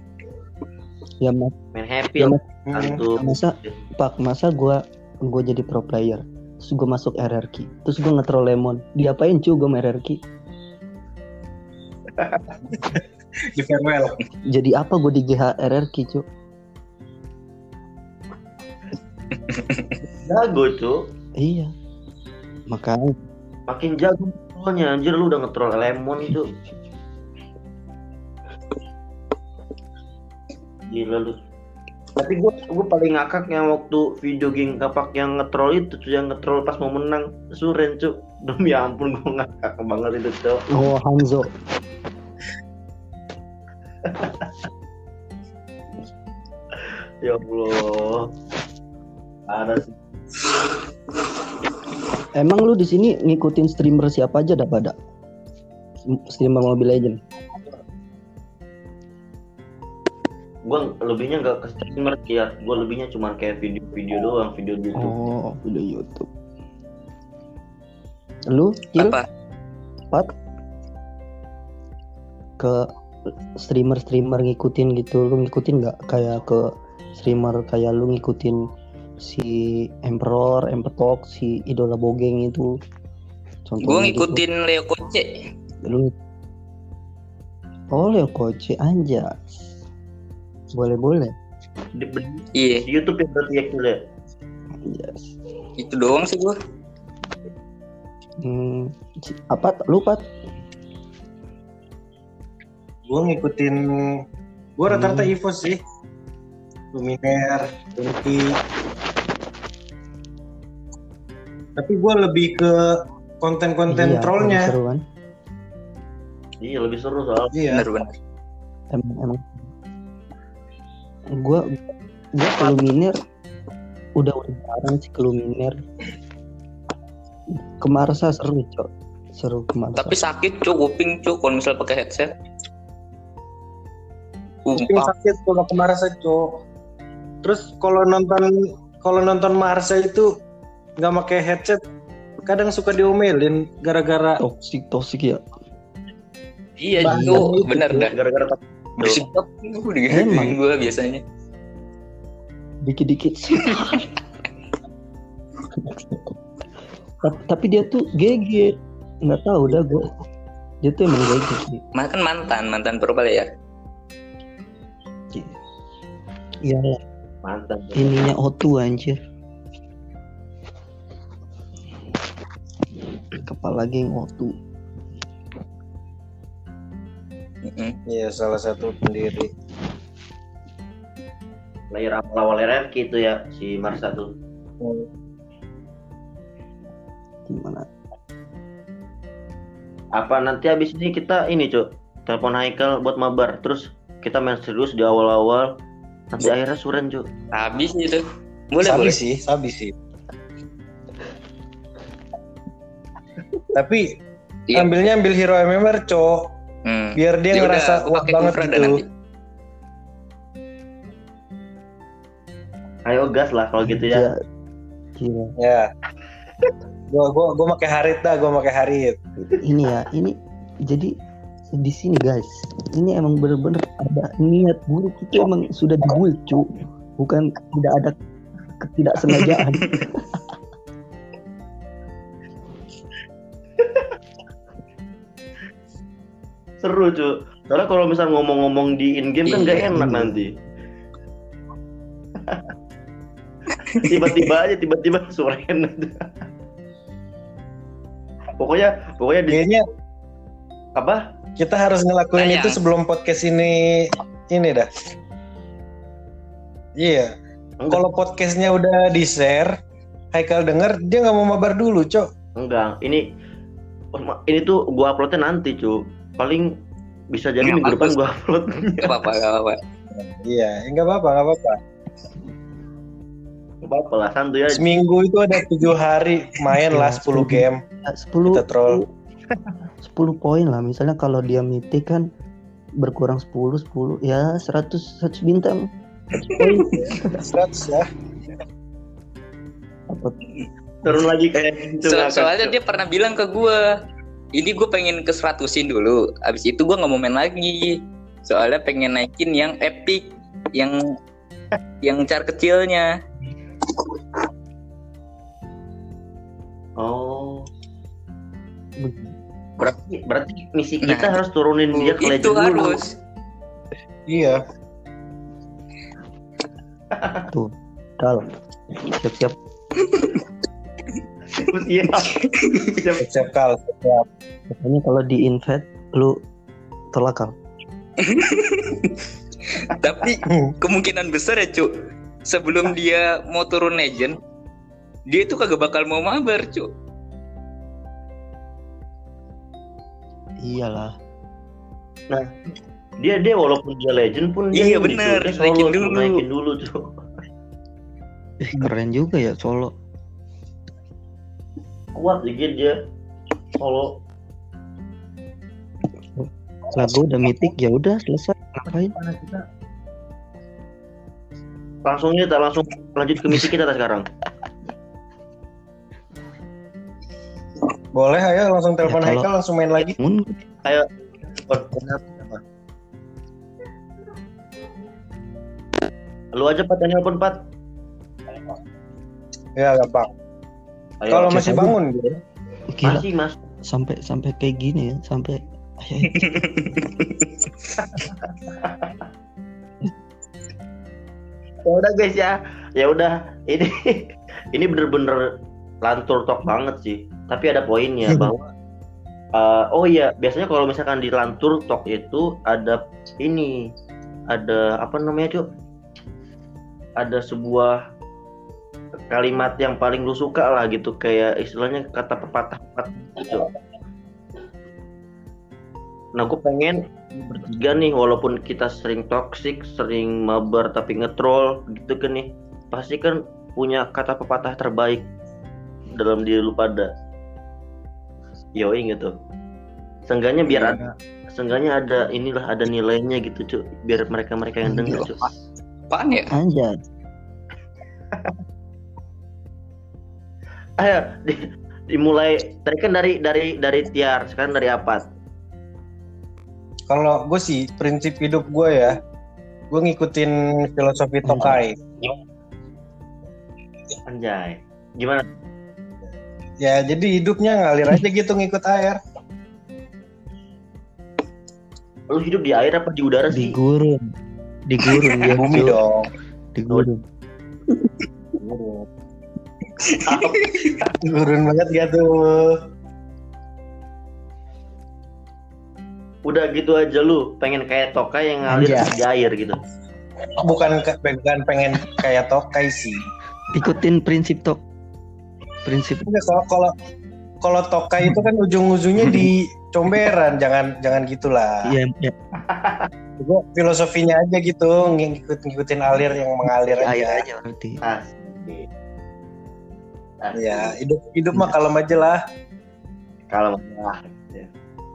ya mas main happy Ya, lah Hmm. hantu masa pak masa gue gue jadi pro player terus gue masuk RRQ terus gue ngetrol lemon diapain cu gue RRQ Di farewell. jadi apa gue di GH RRQ cu jago cu iya. Makanya. Makin jago soalnya anjir lu udah ngetrol lemon itu gila lu. Tapi gua gua paling ngakak yang waktu video game kapak yang ngetrol itu tuh yang ngetrol pas mau menang. Suren cu demi ampun gua ngakak banget itu tuh oh Hanzo. Ya allah. Ada sih emang lu di sini ngikutin streamer siapa aja dah pada streamer Mobile Legend gua lebihnya nggak ke streamer sih ya. Gua lebihnya cuma kayak video-video doang video YouTube. Oh video YouTube. Lu Gil? Apa? Pat? Ke streamer-streamer ngikutin gitu lu ngikutin nggak? Kayak ke streamer kayak lu ngikutin si Emperor, Empetok, si Idola Bogeng itu Gue contohnya ngikutin Leo Koce. gitu. lu oh Leo Koce anjas boleh boleh di, di, Iya, di YouTube ya berarti ya ya anjas itu doang sih gue. hmm, apa lu Pat Gue ngikutin gue rata-rata Hmm. EVO sih. Luminer, Unti. Tapi gue lebih ke konten-konten Iya, trollnya. seru kan iya lebih seru soal Iya. Bener-bener. emang emang gua gua ke Luminir udah udah jarang sih ke Luminir ke Marsa seru cok seru ke Marsa Tapi sakit cuy kuping cuy kalau misal pakai headset. Kuping sakit kalau ke Marsa cok. Terus kalau nonton kalau nonton Marsa itu nggak pakai headset, kadang suka diomelin gara-gara toksik toksik ya Iya itu, bener cuy. dah. gara-gara Berisik gue digituin Emang. gue biasanya. dikit dikit sih tapi, dia tuh GG nggak tahu dah gua dia tuh emang GG sih Mah kan mantan, mantan pro player. Iya mantan ininya O2 anjir kepala geng O2 Mm-mm. Iya salah satu pendiri. player awal-awal RFK itu ya si Marsa tuh. Gimana? Apa nanti habis ini kita ini cuk telepon Haikal buat mabar terus kita main serius di awal-awal nanti akhirnya suren cuk. Habis gitu. Boleh sabi boleh. sih, sabi sih. Tapi Iya. ambilnya ambil hero MMR, cok. Hmm. Biar dia Ya udah, ngerasa kuat banget gitu. nanti. Ayo gas lah kalau gitu ya. Gila. Ya. gua gua gua pakai harit dah, gua pakai harit. Ini ya, ini jadi di sini guys, ini emang bener-bener ada niat buruk itu emang sudah dibuat cu, bukan tidak ada ketidaksengajaan. Seru cuk. Soalnya kalau misal ngomong-ngomong di in game kan gak enak iya. nanti. tiba-tiba aja tiba-tiba suren pokoknya pokoknya di Kayaknya apa kita harus ngelakuin Sayang. itu sebelum podcast ini ini dah. Iya. Kalau podcastnya udah di share, Haikal denger dia nggak mau mabar dulu, cok. enggak ini ini tuh gua uploadnya nanti cu paling bisa jadi Ya, minggu depan gua upload Gak apa-apa, gak apa-apa. Iya, nggak apa-apa, nggak apa-apa. Gak apa-apa lah santuy aja Seminggu itu ada tujuh hari main lah Iya, 10 game. 10 Kita troll. 10 poin lah misalnya kalau dia mitik kan berkurang 10 10 ya 100 100 bintang 100 poin 100 ya. apa turun lagi kayak gitu So- soalnya dia pernah bilang ke gua, ini gue pengen ke 100-in dulu. Abis itu gua nggak mau main lagi. Soalnya pengen naikin yang epic, yang yang car kecilnya. oh berarti berarti misi Nah, kita harus turunin dia ke itu legend dulu harus. Iya. kal siap siap iya Siap. Siap kal. Siap. pokoknya kalau di invite lu tolak kal Tapi kemungkinan besar ya cuk, sebelum dia mau turun legend, dia itu kagak bakal mau mabar cuk. iyalah dia dia walaupun dia legend pun dia Iya, solo, Cu. dulu. naikin dulu tuh keren juga ya solo kuat dikit dia. Solo lagu udah mitik ya udah selesai. Ngapain? Langsung kita langsung lanjut ke misi kita sekarang. Boleh ayo langsung telepon Ya, kalau- Haikal langsung main lagi. mun. Oh, lu aja pat yang nelpon pat. Ya gampang. Ayo. Kalau masih bangun gitu. gila masih mas sampai sampai kayak gini ya sampai ayo, ayo. ya udah guys ya ya udah ini ini bener-bener lantur talk banget sih tapi ada poinnya bahwa eh, oh iya biasanya kalau misalkan di lantur talk itu ada ini ada apa namanya cuy ada sebuah kalimat yang paling lu suka lah gitu kayak istilahnya kata pepatah pepatah gitu. Nah gue pengen bertiga nih walaupun kita sering toxic sering mabar tapi ngetrol gitu kan nih pasti kan punya kata pepatah terbaik dalam diri lu pada. Yoi gitu. Seenggaknya biar ada seenggaknya ada inilah ada nilainya gitu cuy biar mereka mereka yang denger cuy Apaan ya? anjay ayo di- dimulai tadi kan dari dari dari tiar sekarang dari apa Kalau gue sih prinsip hidup gue ya, gue ngikutin filosofi Tokai. anjay. Gimana? Ya jadi hidupnya ngalir aja gitu ngikut air. lu hidup di air apa di udara di sih gurun. Di gurun ya Bumi dong. di gurun Gurun banget gak tuh? udah gitu aja lu pengen kayak toka yang ngalir Anjay. di air gitu bukan bukan pengen kayak Tokai sih. ikutin prinsip tok prinsip Enggak, kalau kalau kalau Tokai itu kan ujung-ujungnya di comberan, jangan jangan gitulah. iya ya, Gua filosofinya aja gitu, ngikut ngikutin alir yang mengalir air aja. aja berarti Asik. Ya, hidup hidup mah kalem aja lah. Kalau ah,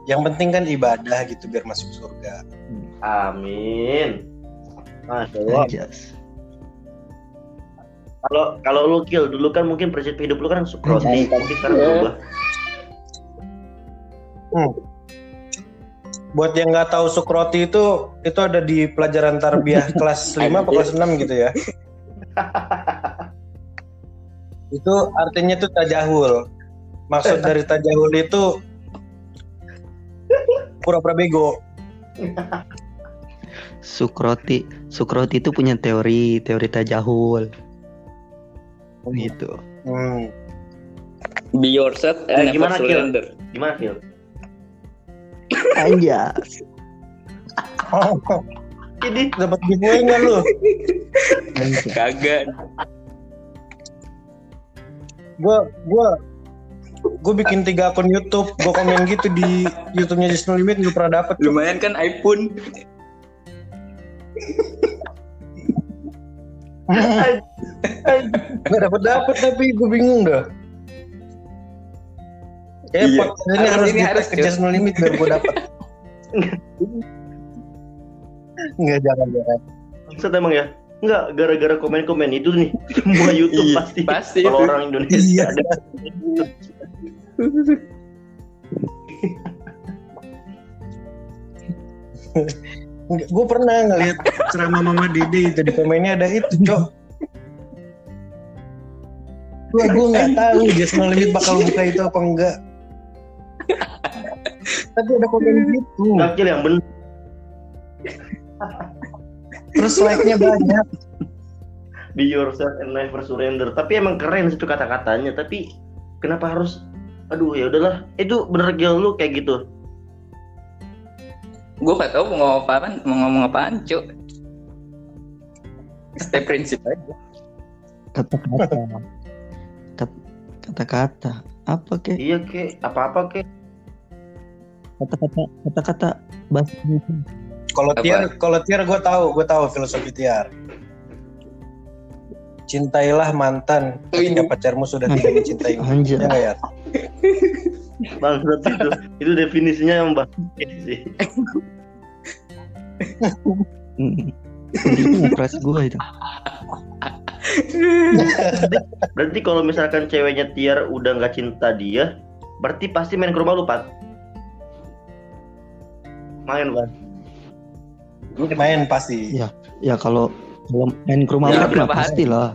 Yang penting kan ibadah gitu biar masuk surga. amin. Masya Allah. Anjas. Kalau kalau lu kill dulu kan mungkin prinsip hidup lu kan sukroti, tapi sekarang berubah. Buat yang nggak tahu Sukroti itu itu ada di pelajaran tarbiyah kelas 5 atau kelas 6 gitu ya. itu artinya tuh tajahul. Maksud dari tajahul itu pura-pura bego. Sukroti Sukroti itu punya teori teori tajahul gitu Hmm. Be yourself Eh, and gimana, never Kil? Gimana kill? Anjas Ini dapat nggak lu? Kagak. Gua gua gue bikin tiga akun YouTube, gue komen gitu di YouTube-nya Just No Limit nggak pernah dapet. Lumayan kan iPhone. Nggak dapet dapet tapi gue bingung dah. Ya, Iya. ini Harus harus ini di harus, ke Just No Limit biar gue dapet. Nggak jangan jangan. Maksud emang ya? Enggak, gara-gara komen-komen itu nih semua YouTube Iya, pasti. pasti Kalau orang Indonesia Iya. ada Gue pernah ngeliat ceramah Mama Dede itu di komennya ada itu, Cok. Gue gue nggak tahu Just No Limit bakal buka itu apa enggak. Tapi ada komen gitu. Enggak kill yang benar. Terus like-nya banyak. Be yourself and never surrender. Tapi emang keren itu kata-katanya. Tapi kenapa harus? Aduh ya udahlah. Itu bener gil lu kayak gitu. Gue gak tau mau ngomong apaan, mau ngomong apaan, cuk. Stay prinsip aja. kata-kata Kat- kata-kata apa kek Iya ke apa-apa ke. kata-kata kata-kata bahasa Indonesia. Kalau? Tiar, kalau Tiar gue tahu, gue tahu filosofi Tiar. Cintailah mantan ketika Ini. pacarmu sudah tidak mencintai. Anjir. Ya ya? Bangsat itu. itu definisinya yang bahaya sih. Hmm. ngepres gue itu Berarti kalau misalkan ceweknya Tiar udah nggak cinta dia, berarti pasti main ke rumah lu, Pat. Main, Pak. Main pasti. Iya. ya kalau kalau main ke rumah Ya, hari? pasti lah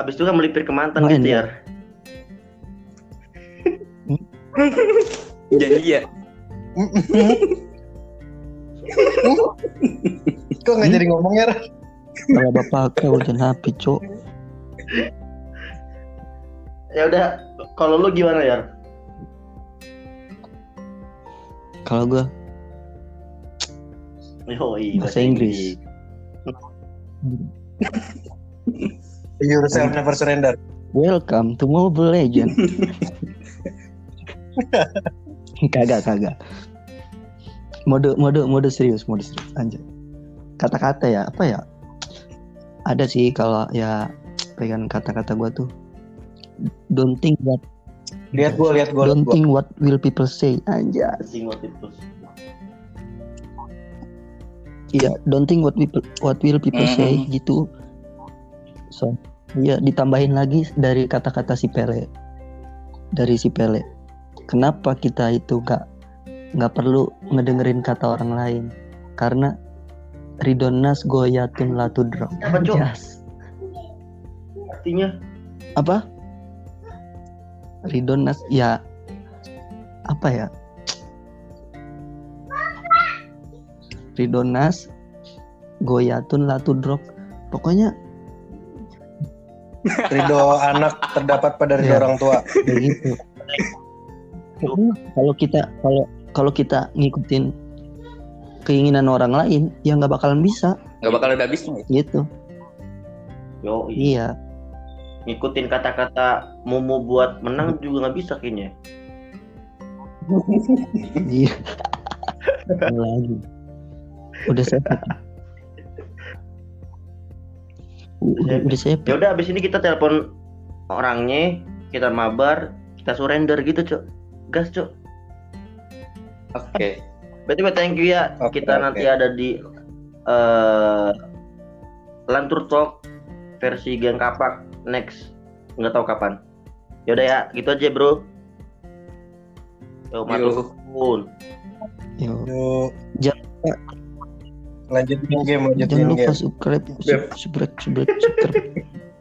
Habis itu kan melipir ke mantan Main, gitu ya? ya. Janji ya. Kok nggak jadi ngomong ya? Kalau bapak kau jangan happy cok Ya udah, kalau lu gimana ya? kalau gue Yoi, Bahasa Inggris. Yourself never surrender. welcome to Mobile Legend. Kagak kagak. Mode mode mode serius mode serius. Anjay. Kata-kata ya apa ya? Ada sih kalau ya pegang kata-kata gua tuh. Don't think what Lihat gue, lihat lihat don't think what will people say. Anjas Asing waktu itu. Iya don't think what people what will people say gitu. So iya ditambahin lagi dari kata-kata si Pele. Dari si Pele. Kenapa kita itu nggak nggak perlu ngedengerin kata orang lain? Karena ridonas goyatun latudro Apa, Cok? Anjas. Artinya? Apa? Ridonas ya apa ya ridonas goyatun latudrok. Pokoknya Ridho anak terdapat pada ridho Iya. orang tua. gitu Pokoknya kalau kita kalau kalau kita ngikutin keinginan orang lain ya nggak bakalan bisa. Nggak bakal ada habisnya gitu. Yo, iya. Ngikutin kata-kata Mumu buat menang juga nggak bisa kayaknya. iya. Lagi udah saya udah, udah saya Ya udah abis ini kita telepon orangnya, kita mabar, kita surrender gitu, Cok. Gas, Cok. oke Berarti Pak, thank you ya. Oke, kita oke. nanti ada di eh Lantur Talk versi Geng Kapak next. Nggak tahu kapan. Yaudah ya, gitu aja, Bro. Yo, matur nuwun. Yo, Yuk. Jangan- Lanjutin game, lanjutin jangan lupa game. subscribe Beb. sub- subscribe subscribe subscribe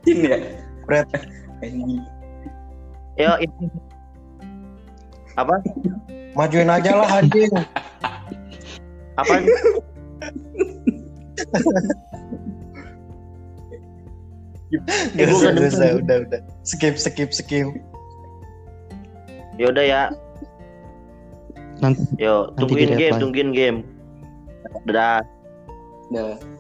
ini ya Fred. Yo, ini. Apa? Majuin aja lah anjing. Apa? Gak gua usah, gak usah, udah, udah. Skip, skip, skip. Yaudah ya. nanti Yo, Nanti tungguin game, tungguin game. Dadah. Dah.